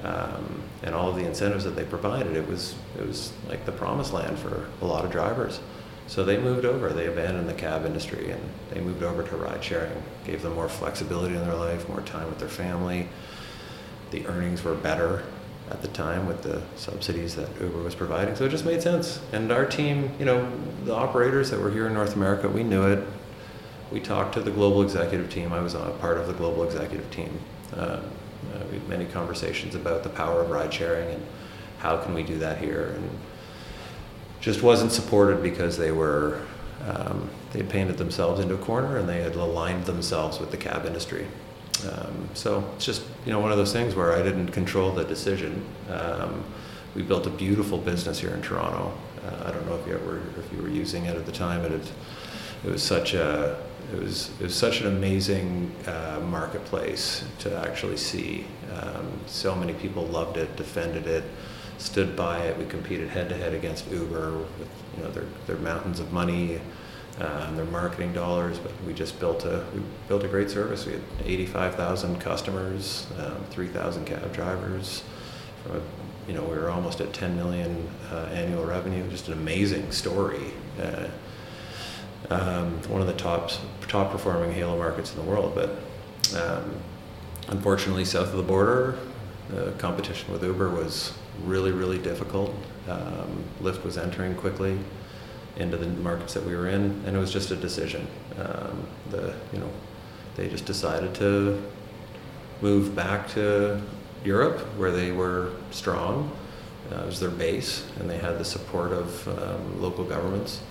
um, and all of the incentives that they provided, it was it was like the promised land for a lot of drivers. So they moved over. They abandoned the cab industry and they moved over to ride sharing. Gave them more flexibility in their life, more time with their family. The earnings were better at the time with the subsidies that Uber was providing. So it just made sense. And our team, you know, the operators that were here in North America, we knew it. We talked to the global executive team. I was a part of the global executive team. Uh, uh, we had many conversations about the power of ride sharing and how can we do that here. And just wasn't supported because they were um, they had painted themselves into a corner and they had aligned themselves with the cab industry. Um, so it's just you know one of those things where I didn't control the decision. Um, we built a beautiful business here in Toronto. Uh, I don't know if you were if you were using it at the time, but it it was such a it was it was such an amazing uh, marketplace to actually see. Um, so many people loved it, defended it, stood by it. We competed head to head against Uber with you know their their mountains of money, um, their marketing dollars, but we just built a we built a great service. We had 85,000 customers, um, 3,000 cab drivers. From a, you know, we were almost at 10 million uh, annual revenue. Just an amazing story. Uh, um, one of the top top performing Hailo markets in the world, but um, unfortunately, south of the border, the competition with Uber was really, really difficult. Um, Lyft was entering quickly into the markets that we were in, and it was just a decision. Um, the you know, they just decided to move back to Europe, where they were strong. Uh, it was their base, and they had the support of um, local governments.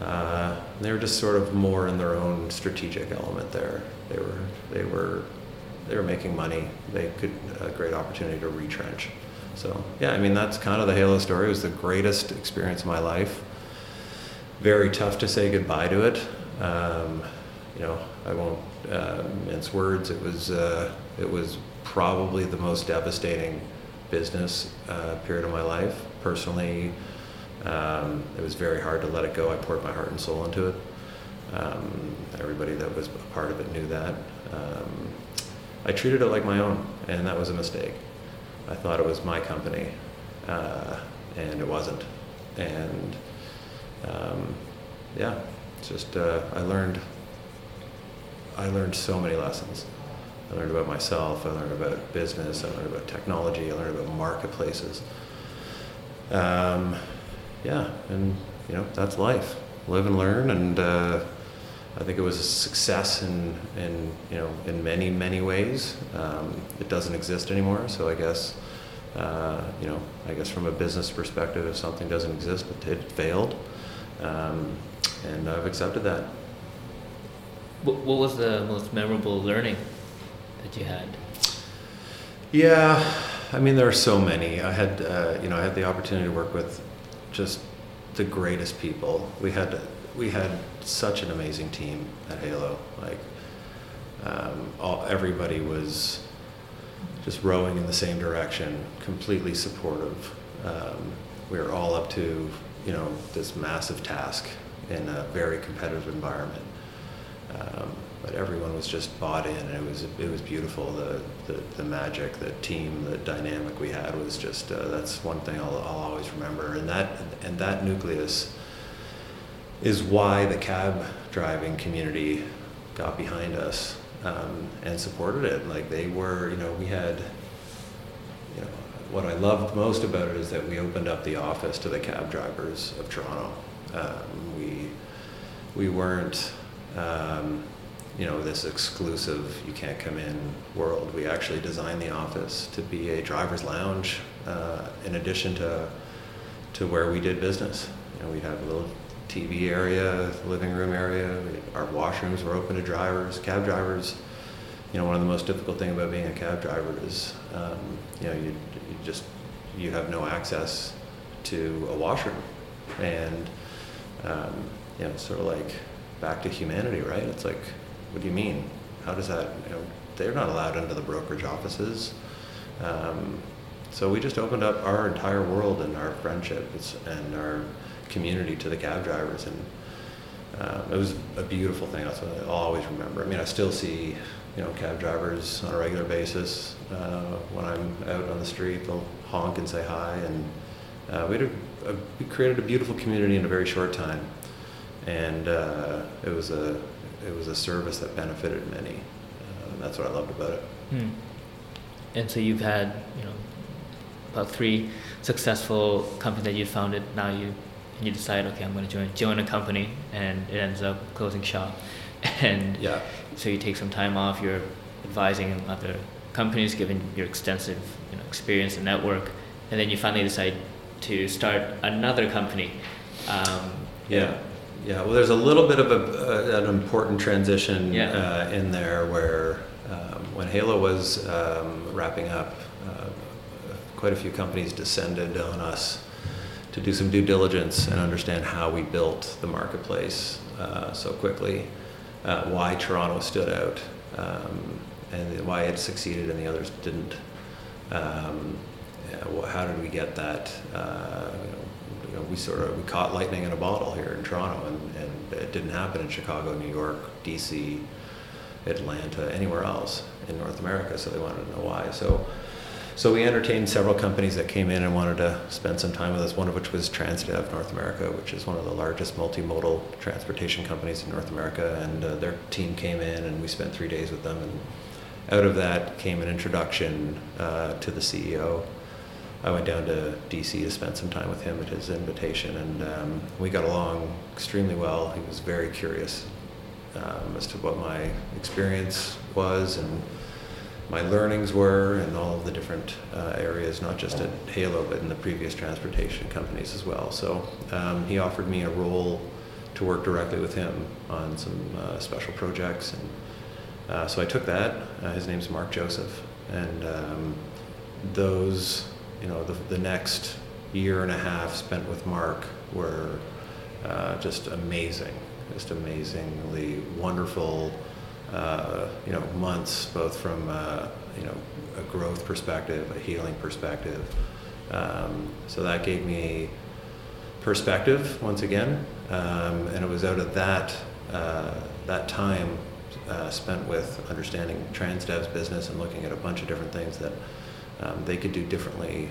Uh, they were just sort of more in their own strategic element there. They were they were they were making money. They could a great opportunity to retrench. So yeah, I mean that's kind of the Hailo story. It was the greatest experience of my life. Very tough to say goodbye to it. Um, you know, I won't uh, mince words. It was uh, it was probably the most devastating business uh, period of my life. Personally, um, it was very hard to let it go. I poured my heart and soul into it. Um, everybody that was a part of it knew that. Um, I treated it like my own, and that was a mistake. I thought it was my company, uh, and it wasn't. And um, yeah, it's just uh, I learned. I learned so many lessons. I learned about myself. I learned about business. I learned about technology. I learned about marketplaces. Um, yeah, and you know that's life. Live and learn, and uh, I think it was a success in, in you know in many many ways. Um, it doesn't exist anymore, so I guess uh, you know I guess from a business perspective, if something doesn't exist, it, it failed, um, and I've accepted that. What, what was the most memorable learning that you had? Yeah, I mean there are so many. I had uh, you know I had the opportunity to work with just the greatest people. We had we had such an amazing team at Hailo. Like um, all, everybody was just rowing in the same direction, completely supportive. Um, we were all up to you know this massive task in a very competitive environment. Um, but everyone was just bought in, and it was it was beautiful. The the, the magic, the team, the dynamic we had was just uh, that's one thing I'll, I'll always remember. And that and that nucleus is why the cab driving community got behind us um, and supported it. Like they were, you know, we had, you know, what I loved most about it is that we opened up the office to the cab drivers of Toronto. Um, we we weren't. Um, you know this exclusive you can't come in world we actually designed the office to be a driver's lounge uh, in addition to to where we did business you know we'd have a little tv area living room area our washrooms were open to drivers cab drivers you know one of the most difficult things about being a cab driver is um, you know you, you just you have no access to a washroom and um, you know sort of like back to humanity right it's like what do you mean? How does that, you know, they're not allowed into the brokerage offices. Um, so we just opened up our entire world and our friendships and our community to the cab drivers. And um, it was a beautiful thing. That's what I'll always remember. I mean, I still see, you know, cab drivers on a regular basis. Uh, when I'm out on the street, they'll honk and say hi. And uh, we, a, a, we created a beautiful community in a very short time. And uh, it was a it was a service that benefited many. Uh, that's what I loved about it. Hmm. And so you've had, you know, about three successful companies that you founded. Now you you decide, okay, I'm going to join join a company, and it ends up closing shop. And yeah. so you take some time off. You're advising other companies, given your extensive you know, experience and network, and then you finally decide to start another company. Um, yeah. Yeah, well, there's a little bit of a, an important transition yeah. uh, in there where um, when Hailo was um, wrapping up, uh, quite a few companies descended on us to do some due diligence and understand how we built the marketplace uh, so quickly, uh, why Toronto stood out, um, and why it succeeded and the others didn't. Um, how did we get that? Uh, you know, we sort of we caught lightning in a bottle here in Toronto, and, and it didn't happen in Chicago, New York, D.C., Atlanta, anywhere else in North America. So they wanted to know why. So. So we entertained several companies that came in and wanted to spend some time with us. One of which was Transdev North America, which is one of the largest multimodal transportation companies in North America. And uh, their team came in, and we spent three days with them. And out of that came an introduction uh, to the CEO. I went down to DC to spend some time with him at his invitation, and um, we got along extremely well. He was very curious um, as to what my experience was and my learnings were and all of the different uh, areas, not just at Hailo, but in the previous transportation companies as well. So um, he offered me a role to work directly with him on some uh, special projects. And uh, so I took that. Uh, his name's Mark Joseph. And um, those, you know, the, the next year and a half spent with Mark were uh, just amazing, just amazingly wonderful uh, you know, months, both from uh, you know a growth perspective, a healing perspective. Um, so that gave me perspective once again, um, and it was out of that uh, that time uh, spent with understanding Transdev's business and looking at a bunch of different things that um, they could do differently.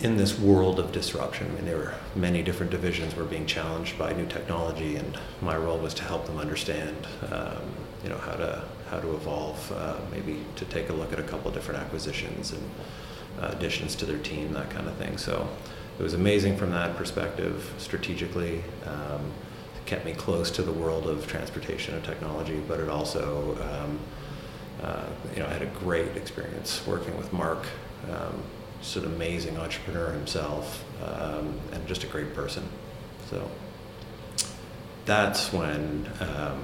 In this world of disruption. I mean, there were many different divisions were being challenged by new technology, and my role was to help them understand, um, you know, how to how to evolve, uh, maybe to take a look at a couple different acquisitions and uh, additions to their team, that kind of thing. So it was amazing from that perspective, strategically. Um, kept me close to the world of transportation and technology, but it also, um, uh, you know, I had a great experience working with Mark. Um, just an amazing entrepreneur himself um, and just a great person. So that's when um,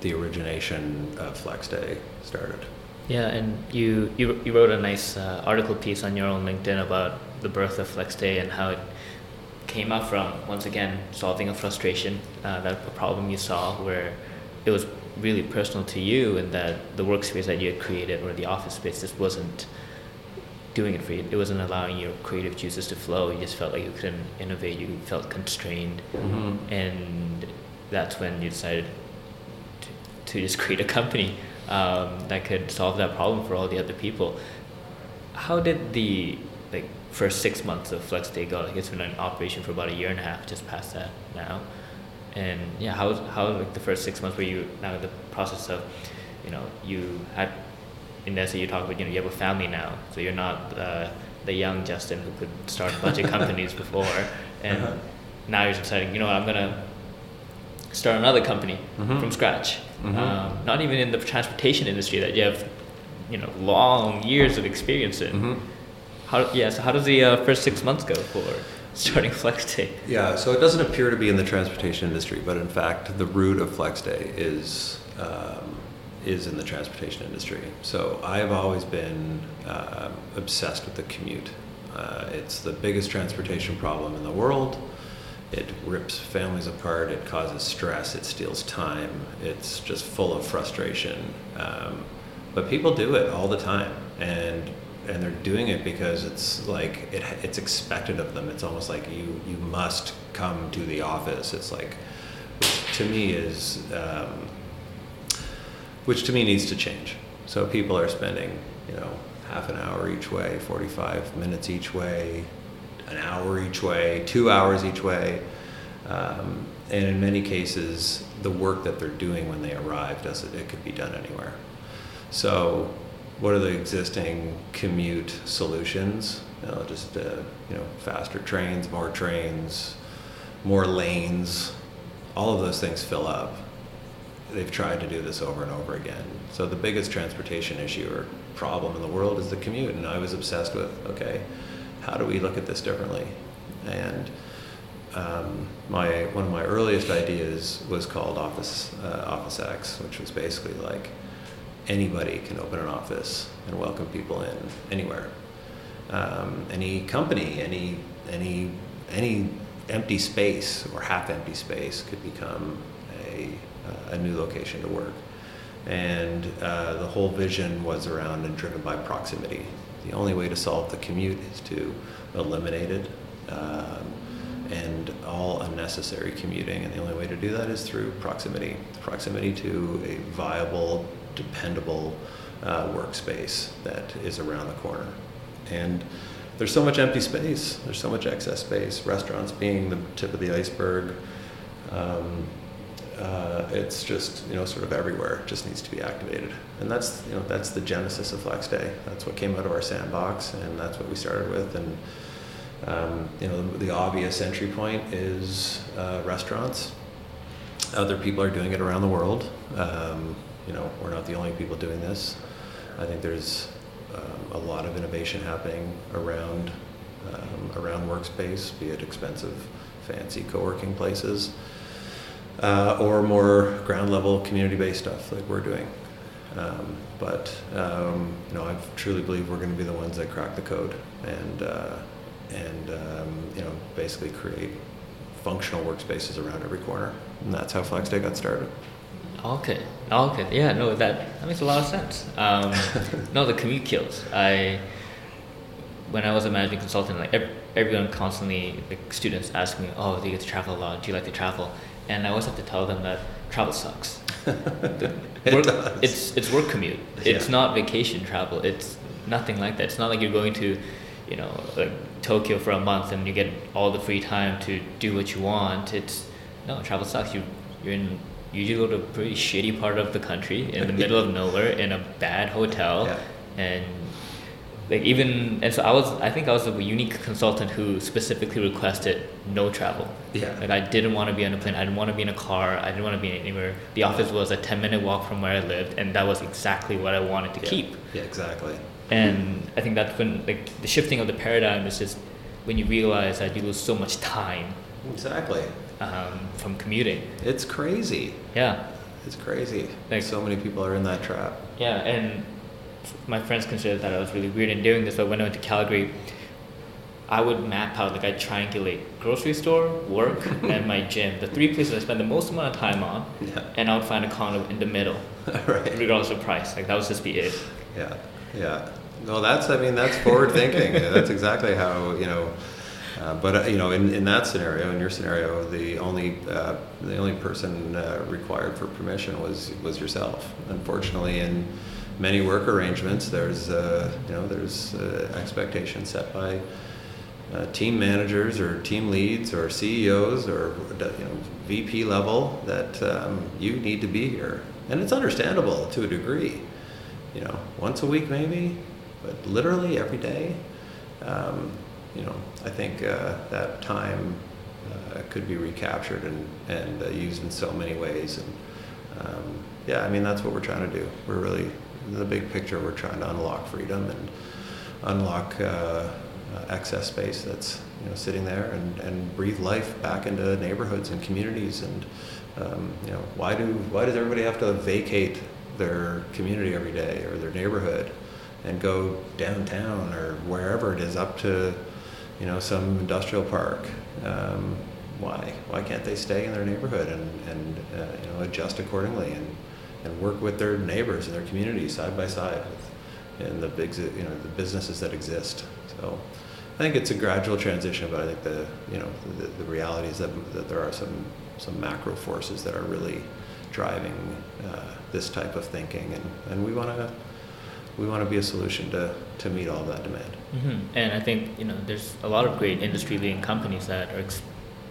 the origination of Flexday started. Yeah, and you, you, you wrote a nice uh, article piece on your own LinkedIn about the birth of Flexday and how it came up from, once again, solving a frustration, uh, that a problem you saw where it was really personal to you and that the workspace that you had created or the office space just wasn't doing it for you. It wasn't allowing your creative juices to flow. You just felt like you couldn't innovate. You felt constrained, mm-hmm. and that's when you decided to, to just create a company um, that could solve that problem for all the other people. How did the like first six months of Flexday go? Like it's been in operation for about a year and a half, just past that now. And yeah, how how like the first six months were you now in the process of, you know, you had in there, so you talk about you know you have a family now, so you're not uh, the young Justin who could start a bunch of companies before, and uh-huh. now you're deciding you know what I'm gonna start another company mm-hmm. from scratch. Mm-hmm. Um, not even in the transportation industry that you have you know long years of experience in. Mm-hmm. How yeah, so how does the uh, first six months go for starting Flexday? Yeah, so it doesn't appear to be in the transportation industry, but in fact, the root of Flexday is. Um, is in the transportation industry. So I've always been uh, obsessed with the commute. Uh, it's the biggest transportation problem in the world. It rips families apart. It causes stress. It steals time. It's just full of frustration. Um, but people do it all the time, and and they're doing it because it's like it, it's expected of them. It's almost like you you must come to the office. It's like, to me is um, which to me needs to change. So people are spending, you know, half an hour each way, 45 minutes each way, an hour each way, two hours each way. Um, and in many cases, the work that they're doing when they arrive doesn't, it could be done anywhere. So, what are the existing commute solutions? You know, just, uh, you know, faster trains, more trains, more lanes, all of those things fill up they've tried to do this over and over again. So the biggest transportation issue or problem in the world is the commute, and I was obsessed with okay, how do we look at this differently? And um, my one of my earliest ideas was called Office uh, Office X, which was basically like anybody can open an office and welcome people in anywhere. Um, any company, any any any empty space or half empty space could become a a new location to work. And uh, the whole vision was around and driven by proximity. The only way to solve the commute is to eliminate it. Um, and all unnecessary commuting. And the only way to do that is through proximity proximity to a viable, dependable uh, workspace that is around the corner. And there's so much empty space, there's so much excess space, restaurants being the tip of the iceberg. Um, uh, it's just you know sort of everywhere. It just needs to be activated, and that's you know that's the genesis of Flexday. That's what came out of our sandbox, and that's what we started with. And um, you know, the, the, obvious entry point is uh, restaurants. Other people are doing it around the world. Um, you know, we're not the only people doing this. I think there's um, a lot of innovation happening around um, around workspace, be it expensive, fancy co-working places, uh, or more ground level community-based stuff like we're doing. Um, but um, you know, I truly believe we're going to be the ones that crack the code and. Uh, and um, you know basically create functional workspaces around every corner. And that's how FlexDay got started. Okay. Okay. Yeah. No, that that makes a lot of sense. Um, no, the commute kills. I when I was a management consultant, like every, everyone constantly, like students ask me, "Oh, do you get to travel a lot? Do you like to travel?" And I always have to tell them that travel sucks. it work, does. It's it's work commute. It's yeah. not vacation travel. It's nothing like that. It's not like you're going to you know like Tokyo for a month and you get all the free time to do what you want. It's no travel sucks. You you're in you go to a pretty shitty part of the country in the middle of nowhere in a bad hotel yeah. and like even and so I was I think I was a unique consultant who specifically requested no travel. Yeah. Like I didn't want to be on a plane. I didn't want to be in a car. I didn't want to be anywhere. The office was a ten minute walk from where I lived, and that was exactly what I wanted to yeah. keep. Yeah, exactly and I think that's when like the shifting of the paradigm is just when you realize that you lose so much time. Exactly. Um, from commuting. It's crazy. Yeah. It's crazy. Like so many people are in that trap. Yeah, and my friends considered that I was really weird in doing this. But when I went to Calgary, I would map out like I triangulate grocery store, work, and my gym. The three places I spend the most amount of time on. Yeah. And I would find a condo in the middle. right. Regardless of price. Like that would just be it. Yeah. Yeah. No, that's, I mean, that's forward thinking. that's exactly how, you know, uh, but uh, you know, in, in that scenario, in your scenario, the only uh, the only person uh, required for permission was was yourself. Unfortunately, in many work arrangements, there's uh, you know there's uh, expectations set by team managers or team leads or CEOs or you know VP level that um, you need to be here, and it's understandable to a degree you know, once a week maybe, but literally every day. Um, you know, I think uh, that time uh, could be recaptured and, and uh, used in so many ways. And um, yeah, I mean, that's what we're trying to do. We're really, the big picture, we're trying to unlock freedom and unlock uh, uh, excess space that's you know sitting there and, and breathe life back into neighborhoods and communities and um, you know why do why does everybody have to vacate their community every day or their neighborhood and go downtown or wherever it is up to you know some industrial park? Um, why? Why can't they stay in their neighborhood and, and uh, you know adjust accordingly and, and work with their neighbors and their community side by side with, and the big you know the businesses that exist so I think it's a gradual transition but I think the you know the, the reality is that, that there are some some macro forces that are really driving uh, this type of thinking, and, and we want to we want to be a solution to, to meet all that demand. Mm-hmm. And I think you know there's a lot of great industry leading companies that are ex-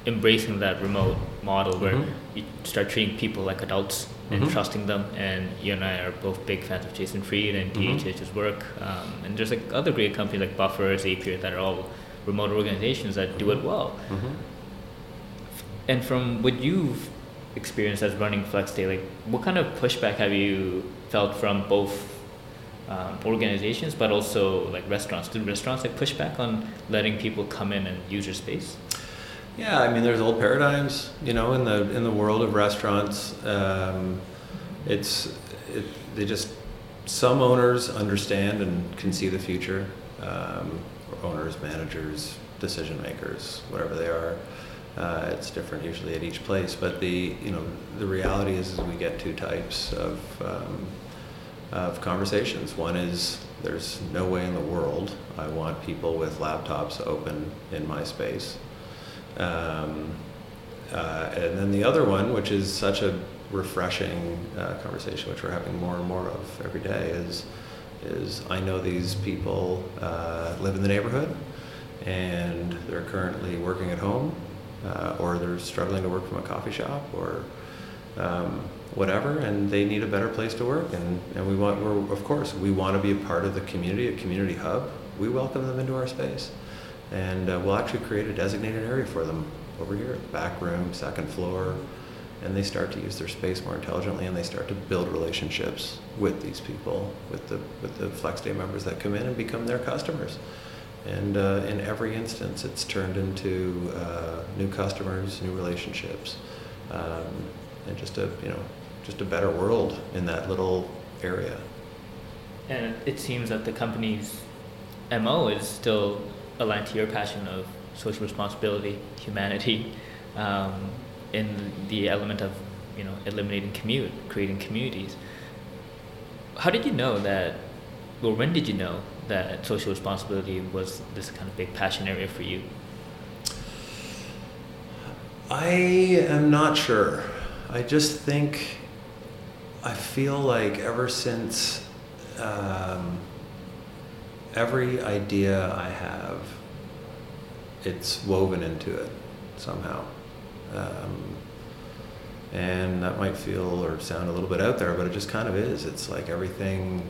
embracing that remote model where mm-hmm. you start treating people like adults and mm-hmm. trusting them. And you and I are both big fans of Jason Fried and DHH's mm-hmm. work. Um, and there's like other great companies like Buffer, Zapier that are all remote organizations that do it mm-hmm. well. Mm-hmm. And from what you've experienced as running Flex Day, like what kind of pushback have you felt from both um, organizations, but also like restaurants? Do restaurants like pushback on letting people come in and use your space? Yeah, I mean, there's old paradigms, you know, in the in the world of restaurants. Um, it's it, they just some owners understand and can see the future. Um, owners, managers, decision makers, whatever they are. Uh, it's different usually at each place, but the you know the reality is, is we get two types of um, of conversations. One is there's no way in the world I want people with laptops open in my space. Um, uh, and then the other one, which is such a refreshing uh, conversation, which we're having more and more of every day, is is I know these people uh, live in the neighborhood and they're currently working at home, uh, or they're struggling to work from a coffee shop, or um, whatever, and they need a better place to work. And, and we want, we're, of course, we want to be a part of the community, a community hub. We welcome them into our space. And uh, we'll actually create a designated area for them over here, back room, second floor, and they start to use their space more intelligently and they start to build relationships with these people, with the, with the FlexDay members that come in and become their customers. And uh, in every instance, it's turned into uh, new customers, new relationships, um, and just a, you know, just a better world in that little area. And it seems that the company's MO is still aligned to your passion of social responsibility, humanity, um, in the element of you know eliminating commute, creating communities. How did you know that, or when did you know that social responsibility was this kind of big passion area for you? I am not sure. I just think I feel like ever since um, every idea I have, it's woven into it somehow. Um, and that might feel or sound a little bit out there, but it just kind of is. It's like everything,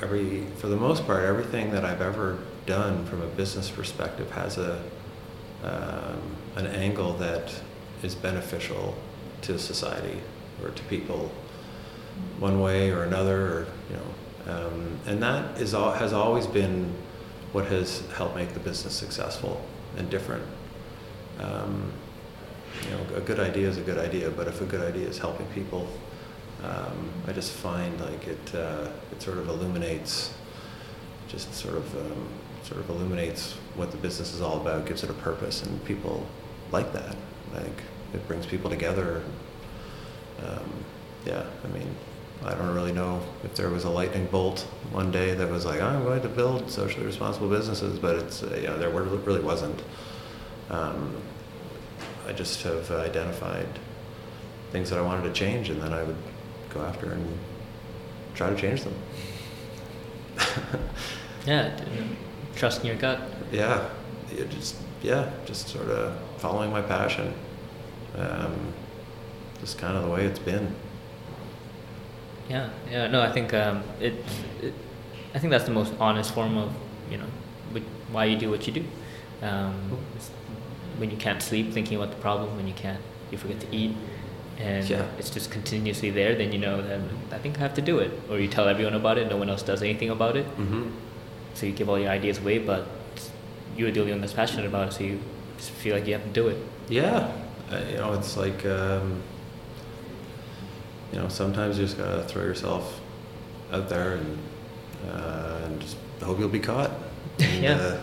every for the most part, everything that I've ever done from a business perspective has a um, an angle that is beneficial to society or to people, one way or another, or you know, um, and that is all has always been what has helped make the business successful and different. Um, you know, a good idea is a good idea, but if a good idea is helping people, um, I just find like it uh, it sort of illuminates, just sort of um, sort of illuminates what the business is all about, gives it a purpose, and people like that. Like it brings people together. Um, yeah, I mean, I don't really know if there was a lightning bolt one day that was like, I'm going to build socially responsible businesses, but it's uh, you know there really wasn't. Um, I just have identified things that I wanted to change, and then I would go after and try to change them. yeah, trusting your gut. Yeah, it just yeah, just sort of following my passion. Um, just kind of the way it's been. Yeah, yeah. No, I think um, it, it, I think that's the most honest form of you know, why you do what you do. Um, when you can't sleep thinking about the problem, when you can't, you forget to eat, and yeah. it's just continuously there, then you know that I think I have to do it. Or you tell everyone about it, no one else does anything about it. Mm-hmm. So you give all your ideas away, but you're the only one that's passionate about it, so you feel like you have to do it. Yeah, uh, you know, it's like, um, you know, sometimes you just gotta throw yourself out there and, uh, and just hope you'll be caught. And, yeah. Uh,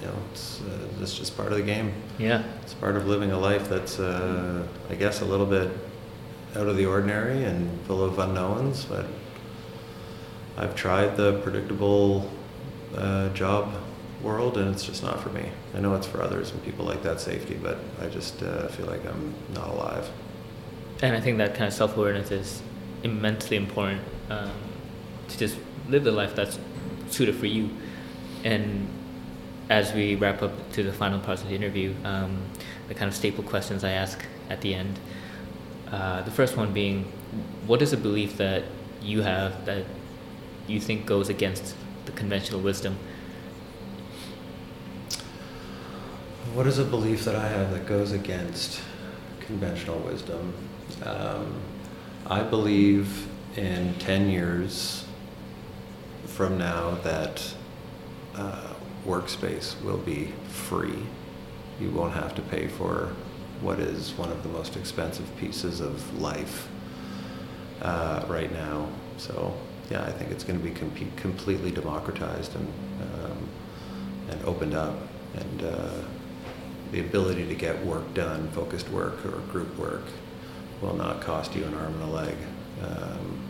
you know, it's, uh, it's just part of the game. Yeah. It's part of living a life that's, uh, I guess, a little bit out of the ordinary and full of unknowns. But I've tried the predictable uh, job world, and it's just not for me. I know it's for others and people like that safety, but I just uh, feel like I'm not alive. And I think that kind of self awareness is immensely important um, to just live the life that's suited for you. And as we wrap up to the final parts of the interview, um, the kind of staple questions I ask at the end. Uh, the first one being, what is a belief that you have that you think goes against the conventional wisdom? What is a belief that I have that goes against conventional wisdom? Um, I believe in 10 years from now that uh, workspace will be free. You won't have to pay for what is one of the most expensive pieces of life uh, right now. So yeah, I think it's going to be com- completely democratized and um, and opened up, and uh, the ability to get work done, focused work or group work, will not cost you an arm and a leg. Um,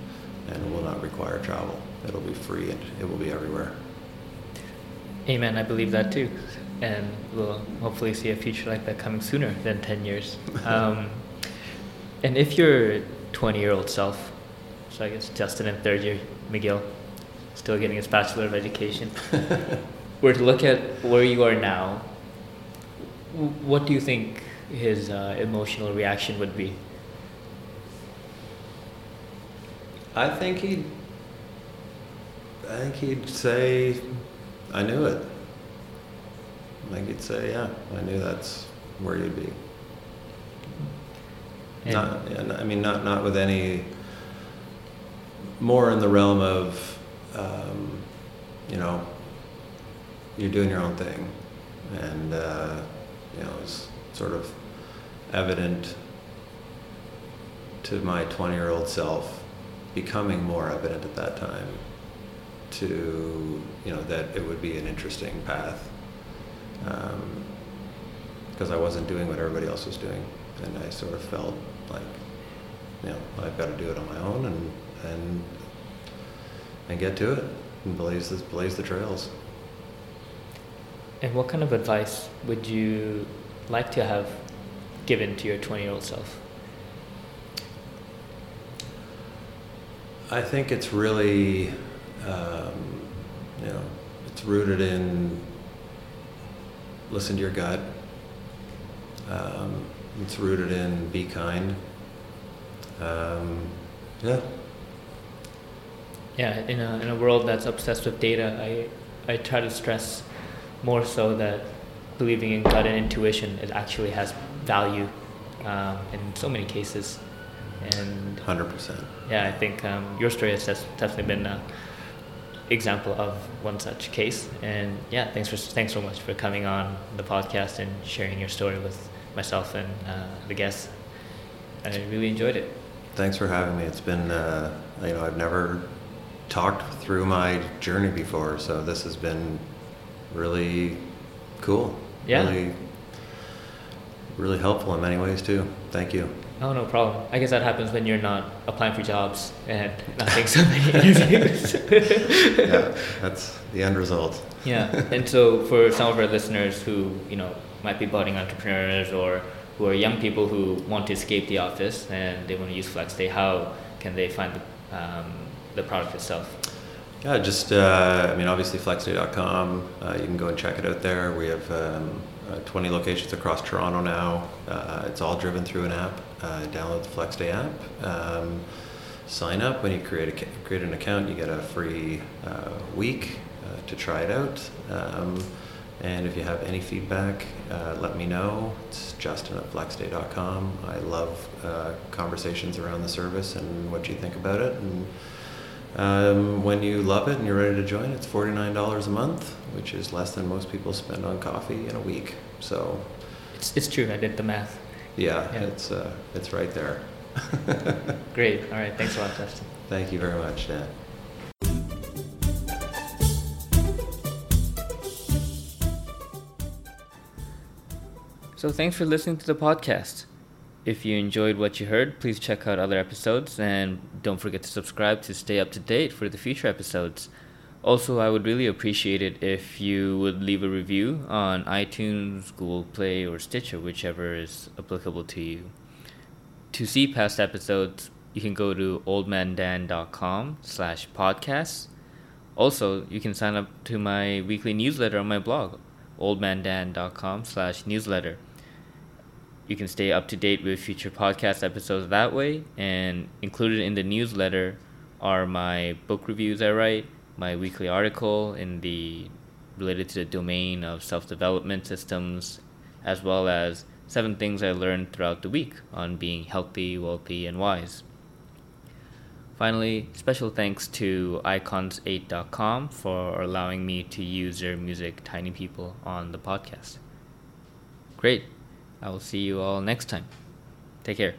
and will not require travel. It'll be free and it will be everywhere. Amen. I believe that too. And we'll hopefully see a future like that coming sooner than 10 years. Um, and if your 20 year old self, so I guess Justin in third year, McGill, still getting his Bachelor of Education, were to look at where you are now, what do you think his uh, emotional reaction would be? I think he'd. I think he'd say, "I knew it." I think he'd say, "Yeah, I knew that's where you'd be." And- not, yeah, I mean, not not with any. More in the realm of, um, you know, you're doing your own thing, and uh, you know, it's sort of evident to my 20 year old self, becoming more evident at that time, to you know that it would be an interesting path, um, because I wasn't doing what everybody else was doing, and I sort of felt like, you know, I've got to do it on my own and and and get to it and blaze this blaze the trails. And what kind of advice would you like to have given to your 20 year old self? I think it's really, um, you know, it's rooted in listen to your gut. Um, it's rooted in be kind. Um, yeah, Yeah, in a, in a world that's obsessed with data, I, I try to stress more so that believing in gut and intuition it actually has value um, in so many cases. And hundred percent. yeah, I think um, your story has definitely been an example of one such case. And yeah, thanks for thanks so much for coming on the podcast and sharing your story with myself and uh, the guests. I really enjoyed it. Thanks for having me. It's been, uh, you know, I've never talked through my journey before, so this has been really cool. Yeah. Really, really helpful in many ways too. Thank you. Oh, no problem. I guess that happens when you're not applying for jobs and not taking so many interviews. yeah, that's the end result. yeah. And so for some of our listeners who, you know, might be budding entrepreneurs or who are young people who want to escape the office and they want to use FlexDay, how can they find the, um, the product itself? Yeah, just, uh, I mean, obviously flexday.com. Uh, you can go and check it out there. We have um, 20 locations across Toronto now. Uh, it's all driven through an app. Uh, download the FlexDay app. Um, sign up. When you create, a, create an account, you get a free uh, week uh, to try it out. Um, and if you have any feedback, uh, let me know. It's Justin at flexday.com. I love uh, conversations around the service and what you think about it. And um, when you love it and you're ready to join, it's $49 a month, which is less than most people spend on coffee in a week. So, It's, it's true. I did the math. yeah, Yeah. it's uh, it's right there. Great. All right. Thanks a lot, Justin. Thank you very much, Dan. So thanks for listening to the podcast. If you enjoyed what you heard, please check out other episodes and don't forget to subscribe to stay up to date for the future episodes. Also, I would really appreciate it if you would leave a review on iTunes, Google Play, or Stitcher, whichever is applicable to you. To see past episodes, you can go to oldmandan.com slash podcasts. Also, you can sign up to my weekly newsletter on my blog, oldmandan.com slash newsletter. You can stay up to date with future podcast episodes that way, and included in the newsletter are my book reviews I write, my weekly article in the related to the domain of self-development systems, as well as seven things I learned throughout the week on being healthy, wealthy, and wise. Finally, special thanks to icons8.com for allowing me to use their music Tiny People on the podcast. Great. I will see you all next time. Take care.